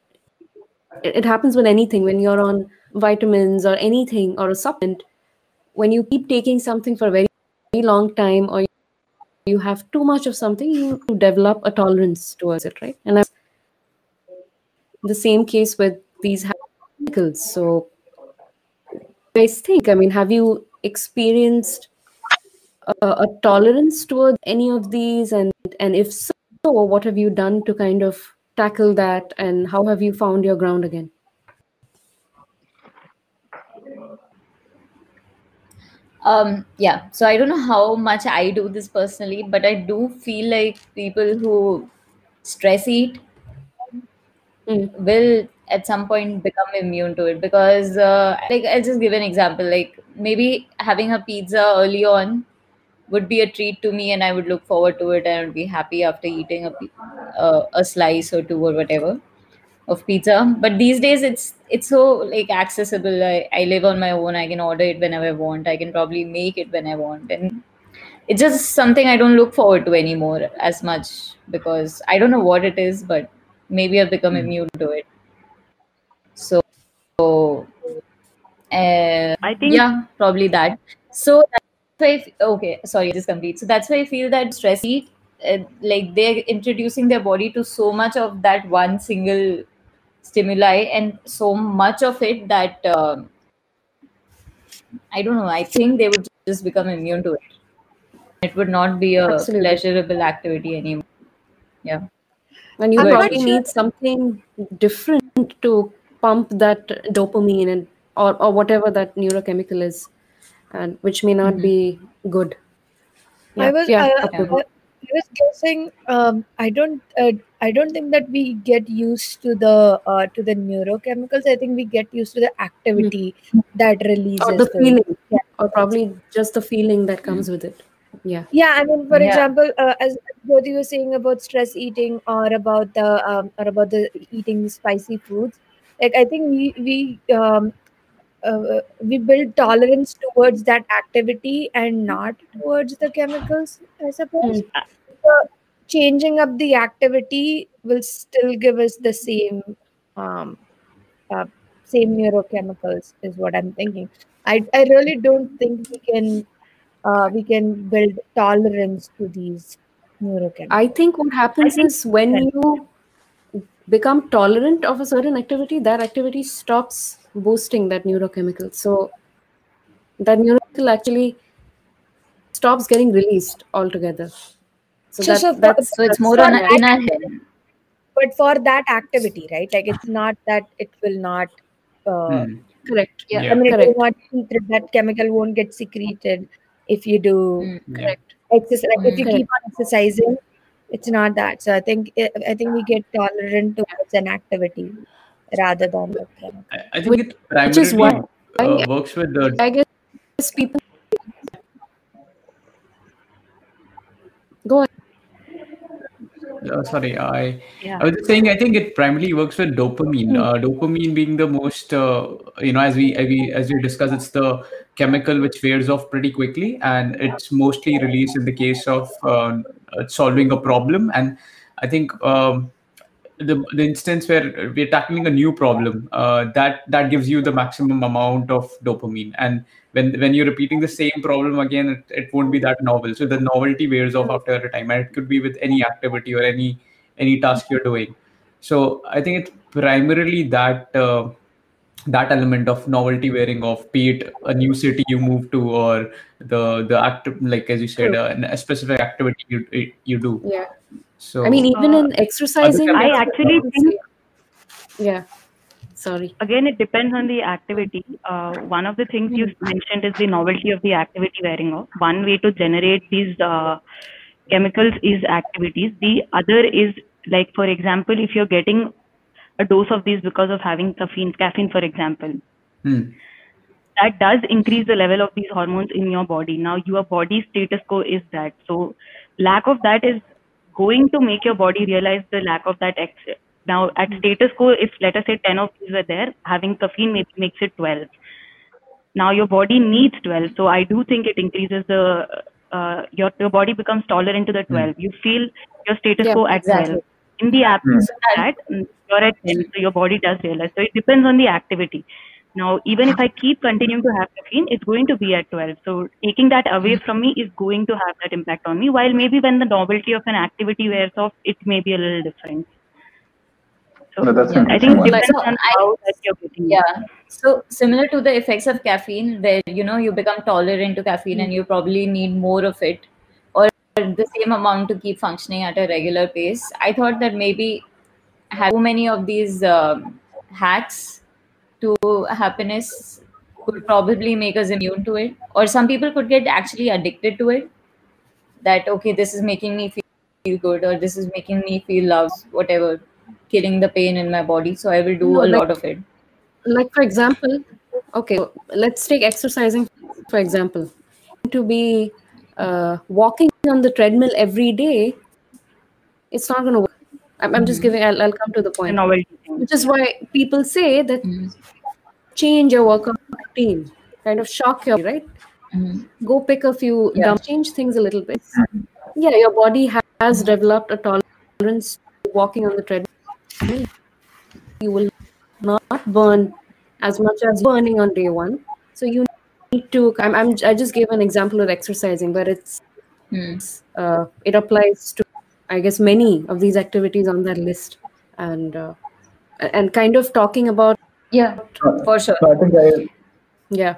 A: it happens with anything. When you're on vitamins or anything or a supplement. When you keep taking something for a very long time or you have too much of something, you develop a tolerance towards it, right? And that's the same case with these chemicals. So I think, I mean, have you experienced a, a tolerance towards any of these? And, and if so, what have you done to kind of tackle that? And how have you found your ground again?
C: Um, yeah, so I don't know how much I do this personally, but I do feel like people who stress eat
A: Mm.
C: will at some point become immune to it because uh, like i'll just give an example like maybe having a pizza early on would be a treat to me and i would look forward to it and i would be happy after eating a, uh, a slice or two or whatever of pizza. But these days it's it's so like accessible. I, I live on my own. I can order it whenever i want. I can probably make it when i want. And it's just something i don't look forward to anymore as much because i don't know what it is but maybe i've become immune to it. So, so uh,
E: I think
C: yeah probably that. So that's why I f- okay sorry just complete. So that's why i feel that stress eat uh, like they're introducing their body to so much of that one single stimuli and so much of it that um i don't know i think they would just become immune to it it would not be a
A: Absolutely.
C: pleasurable activity anymore yeah
A: And you
B: I'm
A: probably
B: sure-
A: need something different to pump that dopamine and or, or whatever that neurochemical is, and which may not
C: Mhm.
A: be good.
B: I was
A: yeah,
B: uh,
A: Apurva.
B: I was guessing. Um, I don't. Uh, I don't think that we get used to the uh, to the neurochemicals. I think we get used to the activity that releases
A: or the
B: those.
A: feeling,
B: Yeah.
A: or probably just the feeling that comes with it. Yeah.
B: Yeah, I mean, for
C: Yeah.
B: example, uh, as Jyoti was saying about stress eating or about the um, or about the eating spicy foods, like I think we we um, uh, we build tolerance towards that activity and not towards the chemicals. I suppose Uh, changing up the activity will still give us the same um, uh, same neurochemicals is what I'm thinking. I I really don't think we can uh, we can build tolerance to these neurochemicals.
A: I think what happens
B: think
A: is when you become tolerant of a certain activity, that activity stops boosting that neurochemical. So that neurochemical actually stops getting released altogether. So,
B: So-
A: that,
B: so
A: that's
C: so it's more on
A: I-
C: in our head
B: but for that activity, right? Like it's not that it will not. Uh,
G: Hmm.
A: correct.
C: Yeah.
G: Yeah.
B: I mean, it
A: Correct.
B: will not secret, that chemical won't get secreted if you do
C: Mm.
G: Yeah.
B: exercise. Like if you
A: Correct.
B: keep on exercising, it's not that. So I think I think we get tolerant towards an activity rather than the chemical.
G: I, I think
A: Which-
G: it
A: which is
G: primarily uh, works with the
A: I guess people go ahead.
G: Uh, sorry, I
E: Yeah.
G: I was just saying I think it primarily works with dopamine. Uh, dopamine being the most uh, you know as we as we as we discussed, it's the chemical which wears off pretty quickly, and it's mostly released in the case of uh, solving a problem. And I think um, the the instance where we're tackling a new problem uh, that that gives you the maximum amount of dopamine. And when when you're repeating the same problem again it, it won't be that novel. So the novelty wears off after a time and it could be with any activity or any any task you're doing. So i think it's primarily that uh, that element of novelty wearing off be it a new city you move to or the the act like as you said uh, a specific activity you you do.
A: Yeah.
G: So
A: I mean, even
E: Uh,
A: in exercising,
G: I
E: actually
A: would
E: think-
A: Yeah. Sorry.
E: again it depends on the activity. Uh, one of the things you mentioned is the novelty of the activity wearing off. One way to generate these uh, chemicals is activities. The other is like for example if you're getting a dose of these because of having caffeine caffeine for example.
G: Hmm.
E: that does increase the level of these hormones in your body. Now your body status quo is that. So lack of that is going to make your body realize the lack of that ex- now at status quo if let us say 10 of these were there having caffeine maybe makes it 12 now your body needs 12 so i do think it increases the uh, your your body becomes tolerant to the 12. You feel your status
A: Yeah,
E: quo at
C: exactly.
E: 12. In the absence of that, you're at 10. So your body does realize. So it depends on the activity. Now, even if I keep continuing to have caffeine, it's going to be at 12. So taking that away from me is going to have that impact on me. While maybe when the novelty of an activity wears off, it may be a little different. So
D: No, that's
C: Yeah,
E: I think it depends
C: So
E: on
C: I-
E: how that you're getting. it.
C: Yeah. So similar to the effects of caffeine, where you know you become tolerant to caffeine and you probably need more of it, or the same amount to keep functioning at a regular pace. I thought that maybe have too many of these um hacks to happiness could probably make us immune to it, or some people could get actually addicted to it. That okay, this is making me feel good, or this is making me feel love, whatever, killing the pain in my body. So I will do
A: No,
C: a
A: like-
C: lot of it.
A: like for example okay let's take exercising for example to be uh, walking on the treadmill every day it's not going to work I'm, I'm just giving I'll, I'll come to the
E: The
A: point which is why people say that
C: Mhm.
A: Change your workout routine. Kind of shock your right?
C: Mhm.
A: go pick a few
C: Yeah.
A: dumb change things a little bit. Yeah your body ha- has developed a tolerance to walking on the treadmill. You will not burn as much as burning on day one. So you need to I'm, I'm i just gave an example of exercising but it's
C: Hmm.
A: uh, it applies to i guess many of these activities on that list. And uh, and kind of talking about
C: Yeah, for sure.
D: So I think I,
A: yeah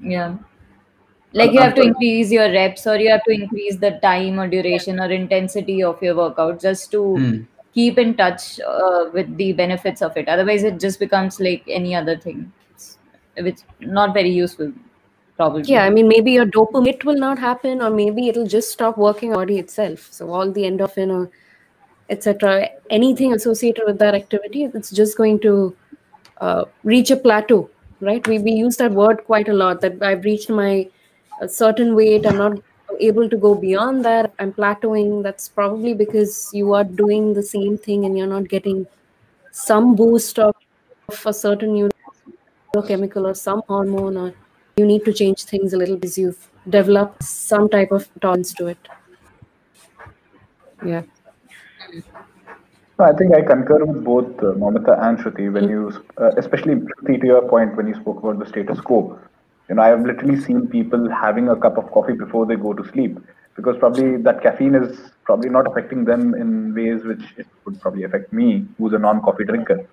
C: Yeah. Like you have to increase your reps or you have to increase the time or duration or intensity of your workout just to
G: Hmm.
C: keep in touch uh, with the benefits of it. Otherwise, it just becomes like any other thing. It's, it's not very useful, probably.
A: yeah i mean maybe your dopamine hit will not happen or maybe it'll just stop working on body itself so all the endorphin or etc anything associated with that activity it's just going to uh, reach a plateau right? We, we use that word quite a lot that i've reached my certain weight i'm not able to go beyond that i'm plateauing. That's probably because you are doing the same thing and you're not getting some boost of, of a certain neurochemical or some hormone or you need to change things a little because you've developed some type of tolerance to it. Yeah
D: No, I think I concur with both uh, Mamita and Shruti when you, uh, especially Shruti, to your point when you spoke about the status quo. You know, I have literally seen people having a cup of coffee before they go to sleep because probably that caffeine is probably not affecting them in ways which it would probably affect me, who's a non-coffee drinker.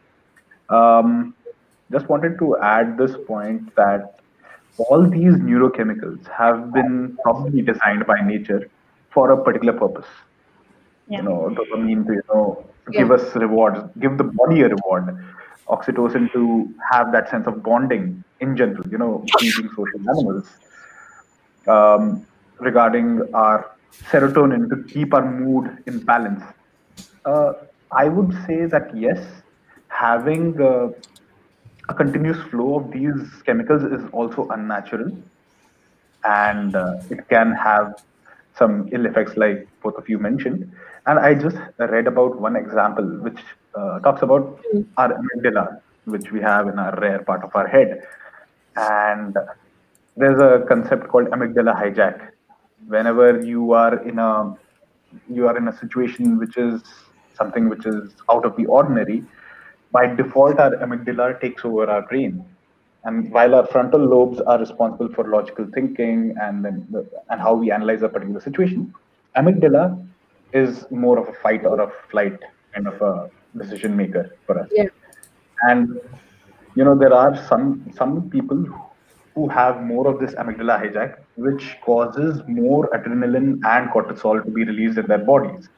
D: Um, just wanted to add this point that all these neurochemicals have been probably designed by nature for a particular purpose
E: Yeah.
D: you know dopamine to you know give us rewards give the body a reward. Oxytocin to have that sense of bonding in general you know being social animals. Um, regarding our serotonin to keep our mood in balance. Uh, i would say that yes having uh, a continuous flow of these chemicals is also unnatural. And uh, it can have some ill effects like both of you mentioned. And i just read about one example which uh, talks about our amygdala which we have in our rare part of our head. And there's a concept called amygdala hijack. Whenever you are in a you are in a situation which is something which is out of the ordinary by default our amygdala takes over our brain and while our frontal lobes are responsible for logical thinking and then the, and how we analyze a particular situation, amygdala is more of a fight or a flight kind of a decision maker for us.
A: Yeah.
D: And you know there are some some people who have more of this amygdala hijack, which causes more adrenaline and cortisol to be released in their bodies.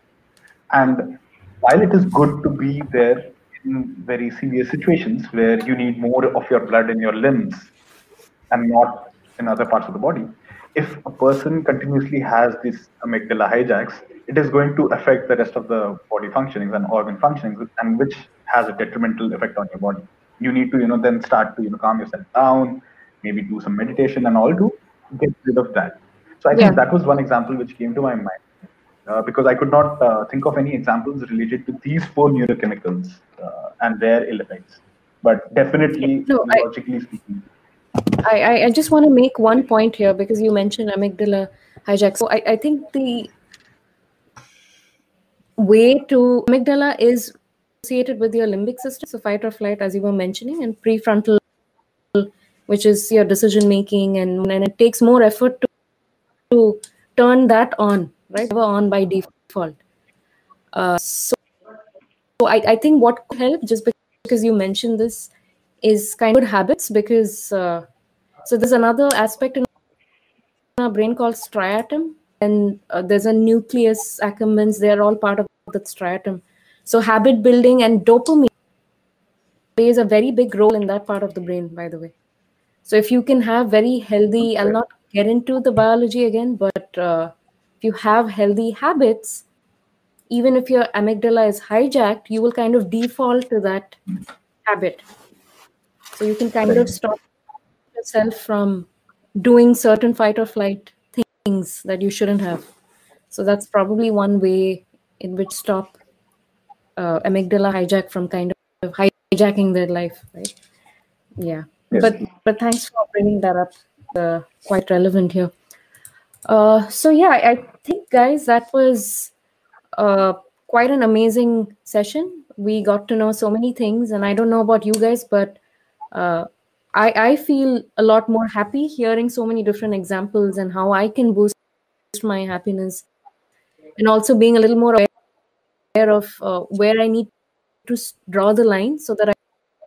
D: And while it is good to be there very serious situations where you need more of your blood in your limbs and not in other parts of the body, if a person continuously has this amygdala hijacks, it is going to affect the rest of the body functionings and organ functionings, and which has a detrimental effect on your body. You need to, you know, then start to, you know, calm yourself down, maybe do some meditation and all to get rid of that. So I think
A: Yeah.
D: that was one example which came to my mind uh, because I could not uh, think of any examples related to these four neurochemicals uh, and their ill effects. But definitely,
A: No, I-
D: speaking,
A: I, I, I just want to make one point here because you mentioned amygdala hijack. So I, I think the way to amygdala is associated with your limbic system, so fight or flight, as you were mentioning, and prefrontal, which is your decision making, and, and it takes more effort to, to turn that on, right? Never on by default. Uh, so, so I, I think what could help, just because you mentioned this, is kind of good habits because uh, so there's another aspect in our brain called striatum and uh, there's a nucleus accumbens they're all part of the striatum so habit building and dopamine plays a very big role in that part of the brain by the way so if you can have very healthy i'll not get into the biology again but uh, if you have healthy habits even if your amygdala is hijacked you will kind of default to that habit so you can kind of stop yourself from doing certain fight or flight things that you shouldn't have. So that's probably one way in which stop uh, amygdala hijack from kind of hijacking their life, right? Yeah.
D: Yes.
A: But but thanks for bringing that up. Uh, quite relevant here. Uh, so yeah, I think guys, that was uh, quite an amazing session. We got to know so many things, and I don't know about you guys, but uh, I, I feel a lot more happy hearing so many different examples and how I can boost my happiness, and also being a little more aware of uh, where I need to draw the line so that I,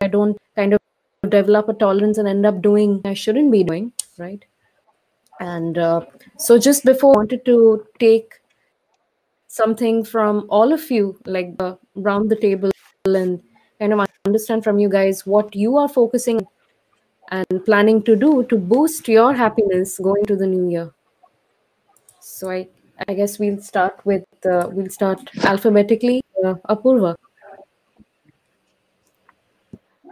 A: I don't kind of develop a tolerance and end up doing I shouldn't be doing, right? And uh, so just before I wanted to take something from all of you, like uh, around the table, and kind of understand from you guys what you are focusing and planning to do to boost your happiness going to the new year. So I, I guess we'll start with uh, we'll start alphabetically. Uh, Apurva.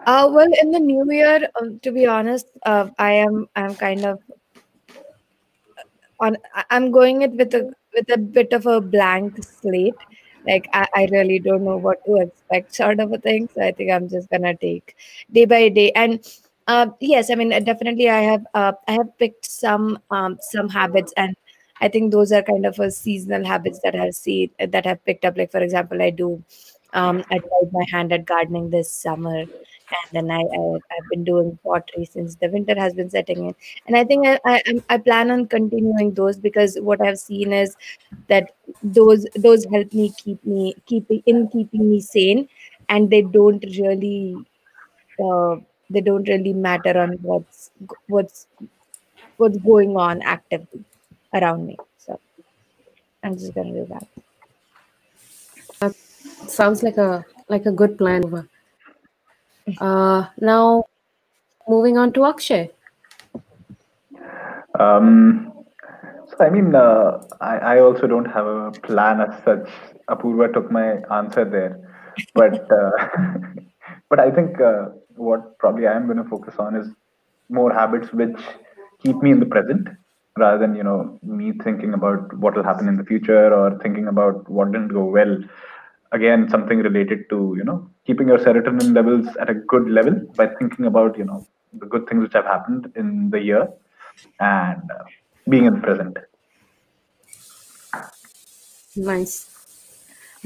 B: Uh, well, in the new year, um, to be honest, uh, I am I'm kind of on. I- I'm going it with a with a bit of a blank slate. Like I, I really don't know what to expect, sort of a thing. So I think I'm just gonna take day by day. And uh, yes, I mean uh, definitely I have uh, I have picked some um, some habits, and I think those are kind of a seasonal habits that I've seen that I've picked up. Like for example, I do um, I tried my hand at gardening this summer and then I, I I've been doing pottery since the winter has been setting in, and I think I I, I plan on continuing those because what I've seen is that those those help me keep me keep in keeping me sane, and they don't really uh, they don't really matter on what's what's what's going on actively around me. So I'm just gonna do that.
A: Sounds like a like a good plan. Uh, now moving on to Akshay.
D: Um, so I mean, uh, I, I also don't have a plan as such. Apurva took my answer there, but uh, [LAUGHS] but I think uh, what probably I am going to focus on is more habits which keep me in the present rather than you know me thinking about what will happen in the future or thinking about what didn't go well. Again, something related to you know keeping your serotonin levels at a good level by thinking about you know the good things which have happened in the year and uh, being in the present.
A: Nice.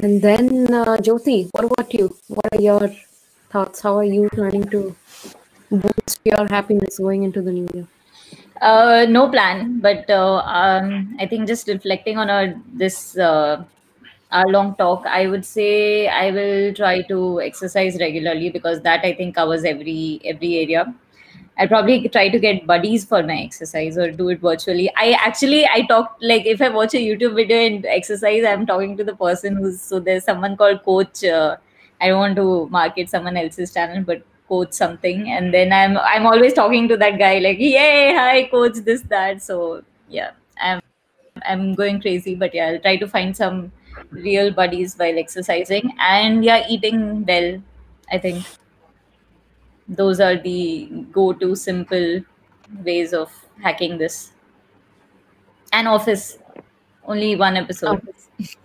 A: And then uh, Jyoti, what about you? What are your thoughts? How are you planning to boost your happiness going into the new year?
C: Uh, no plan, but uh, um, I think just reflecting on our this uh, our long talk, I would say I will try to exercise regularly because that I think covers every every area. I'll probably try to get buddies for my exercise or do it virtually. I actually I talk like if I watch a YouTube video and exercise, I'm talking to the person who's so there's someone called Coach. Uh, I don't want to market someone else's channel, but Coach something, and then I'm I'm always talking to that guy like, yay, hi, Coach, this that. So yeah, I'm I'm going crazy, but yeah, I'll try to find some real buddies while exercising. And yeah, eating well. I think. Those are the go-to simple ways of hacking this. And office. Only one episode.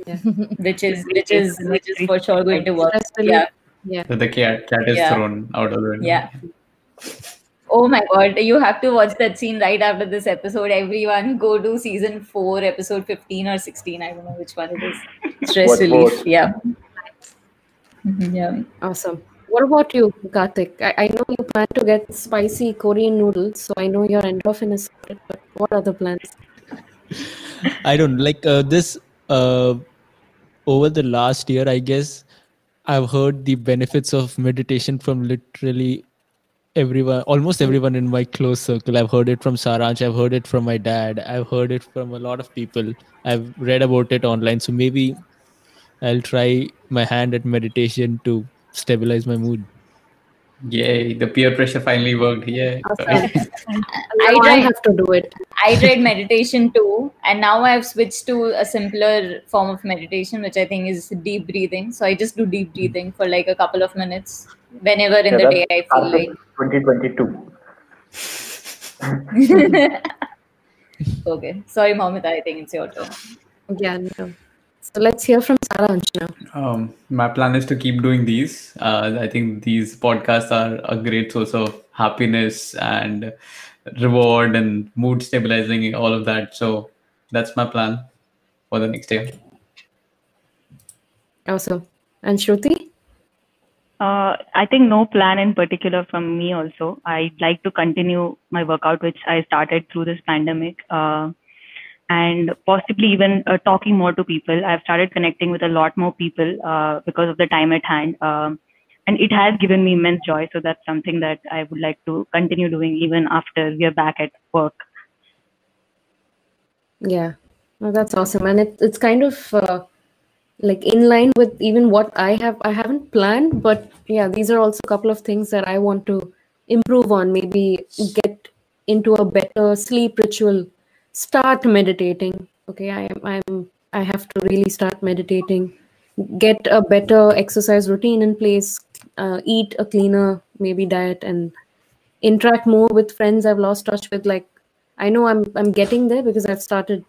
A: Yeah.
C: which is which is which is for sure going to work.
A: Stress
C: yeah.
A: Yeah.
G: That the cat cat is
C: Yeah.
G: thrown out of the
C: yeah Oh my god, you have to watch that scene right after this episode. Everyone go to season 4, episode 15 or 16. I don't know which one it is. [LAUGHS] Stress
D: Watch
C: relief.
D: both.
C: Yeah. Mhm, Yeah.
A: Awesome. What about you, Karthik? I, I know you plan to get spicy Korean noodles, so I know your endorphin is sorted, but what are the plans? [LAUGHS]
F: I don't like uh, this. Uh, over the last year, I guess I've heard the benefits of meditation from literally everyone, almost hmm. everyone in my close circle. I've heard it from Saransh. I've heard it from my dad. I've heard it from a lot of people. I've read about it online. So maybe I'll try my hand at meditation to stabilize my mood.
G: Yay, the peer pressure finally worked. Yeah.
A: Awesome. [LAUGHS]
C: I
A: Now I have to do it.
C: I tried meditation too, and now I've switched to a simpler form of meditation, which I think is deep breathing. So I just do deep breathing for like a couple of minutes whenever in
D: Yeah,
C: the day I feel like.
D: 2022. [LAUGHS]
C: okay, sorry, Mohammed. I think it's your turn.
A: Yeah, no. So let's hear from Saransh now.
G: Um, my plan is to keep doing these. Uh, I think these podcasts are a great source of happiness and reward and mood stabilizing, all of that. So that's my plan for the next year.
A: Awesome. And Shruti?
E: Uh, I think no plan in particular from me also. I'd like to continue my workout, which I started through this pandemic. Uh, and possibly even uh, talking more to people. I've started connecting with a lot more people uh, because of the time at hand. Um, and it has given me immense joy. So that's something that I would like to continue doing even after we are back at work.
A: Yeah. well, that's awesome. And it, it's kind of uh, like in line with even what I have. I haven't planned, but yeah, these are also a couple of things that I want to improve on. Maybe get into a better sleep ritual. Start meditating. Okay, I am. I'm. I have to really start meditating. Get a better exercise routine in place. Uh, eat a cleaner maybe diet and interact more with friends I've lost touch with. Like I know I'm I'm getting there because I've started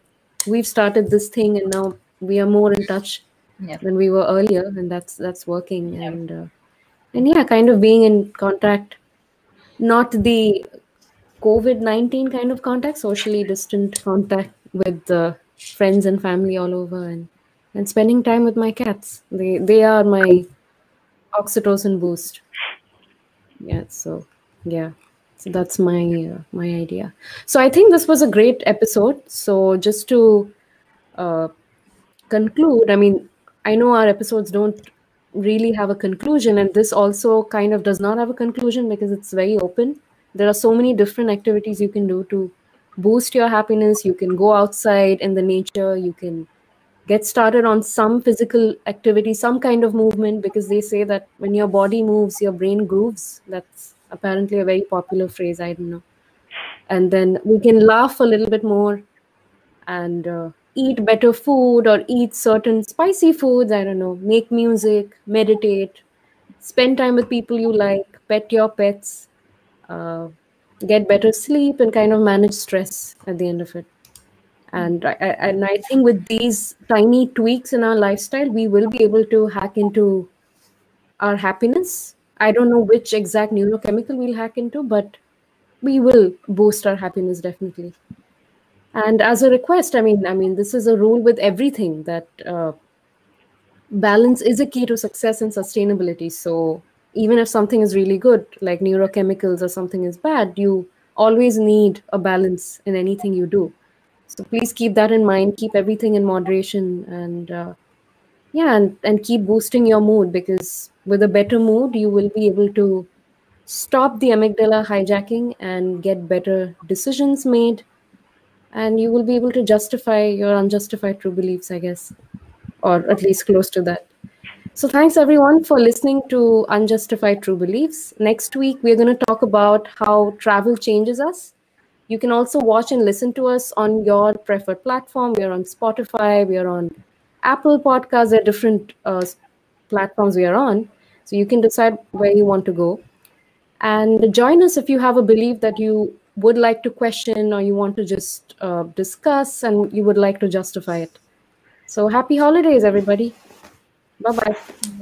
A: we've started this thing and now we are more in touch
C: Yeah.
A: than we were earlier and that's that's working and uh, and yeah kind of being in contact not the covid-19 kind of contact socially distant contact with uh, friends and family all over and and spending time with my cats. They they are my oxytocin boost. Yeah so yeah. So that's my uh, my idea. So i think this was a great episode. So just to uh, conclude i mean i know our episodes don't really have a conclusion and this also kind of does not have a conclusion because it's very open there are so many different activities you can do to boost your happiness. You can go outside in the nature. You can get started on some physical activity some kind of movement because they say that when your body moves your brain grooves. That's apparently a very popular phrase i don't know. And then we can laugh a little bit more and uh, eat better food or eat certain spicy foods i don't know. Make music meditate spend time with people you like pet your pets uh, get better sleep and kind of manage stress at the end of it and I, and I think with these tiny tweaks in our lifestyle, we will be able to hack into our happiness. I don't know which exact neurochemical we'll hack into, but we will boost our happiness definitely. And as a request, I mean, I mean, this is a rule with everything that uh, balance is a key to success and sustainability. So even if something is really good, like neurochemicals, or something is bad, you always need a balance in anything you do. So please keep that in mind. Keep everything in moderation and uh, yeah and, and keep boosting your mood because with a better mood you will be able to stop the amygdala hijacking and get better decisions made and you will be able to justify your unjustified true beliefs i guess or at least close to that so thanks everyone for listening to unjustified true beliefs next week we're going to talk about how travel changes us you can also watch and listen to us on your preferred platform. We are on Spotify, we are on Apple Podcasts, there are different uh, platforms we are on. So you can decide where you want to go. And join us if you have a belief that you would like to question or you want to just uh, discuss and you would like to justify it. So happy holidays, everybody. Bye bye.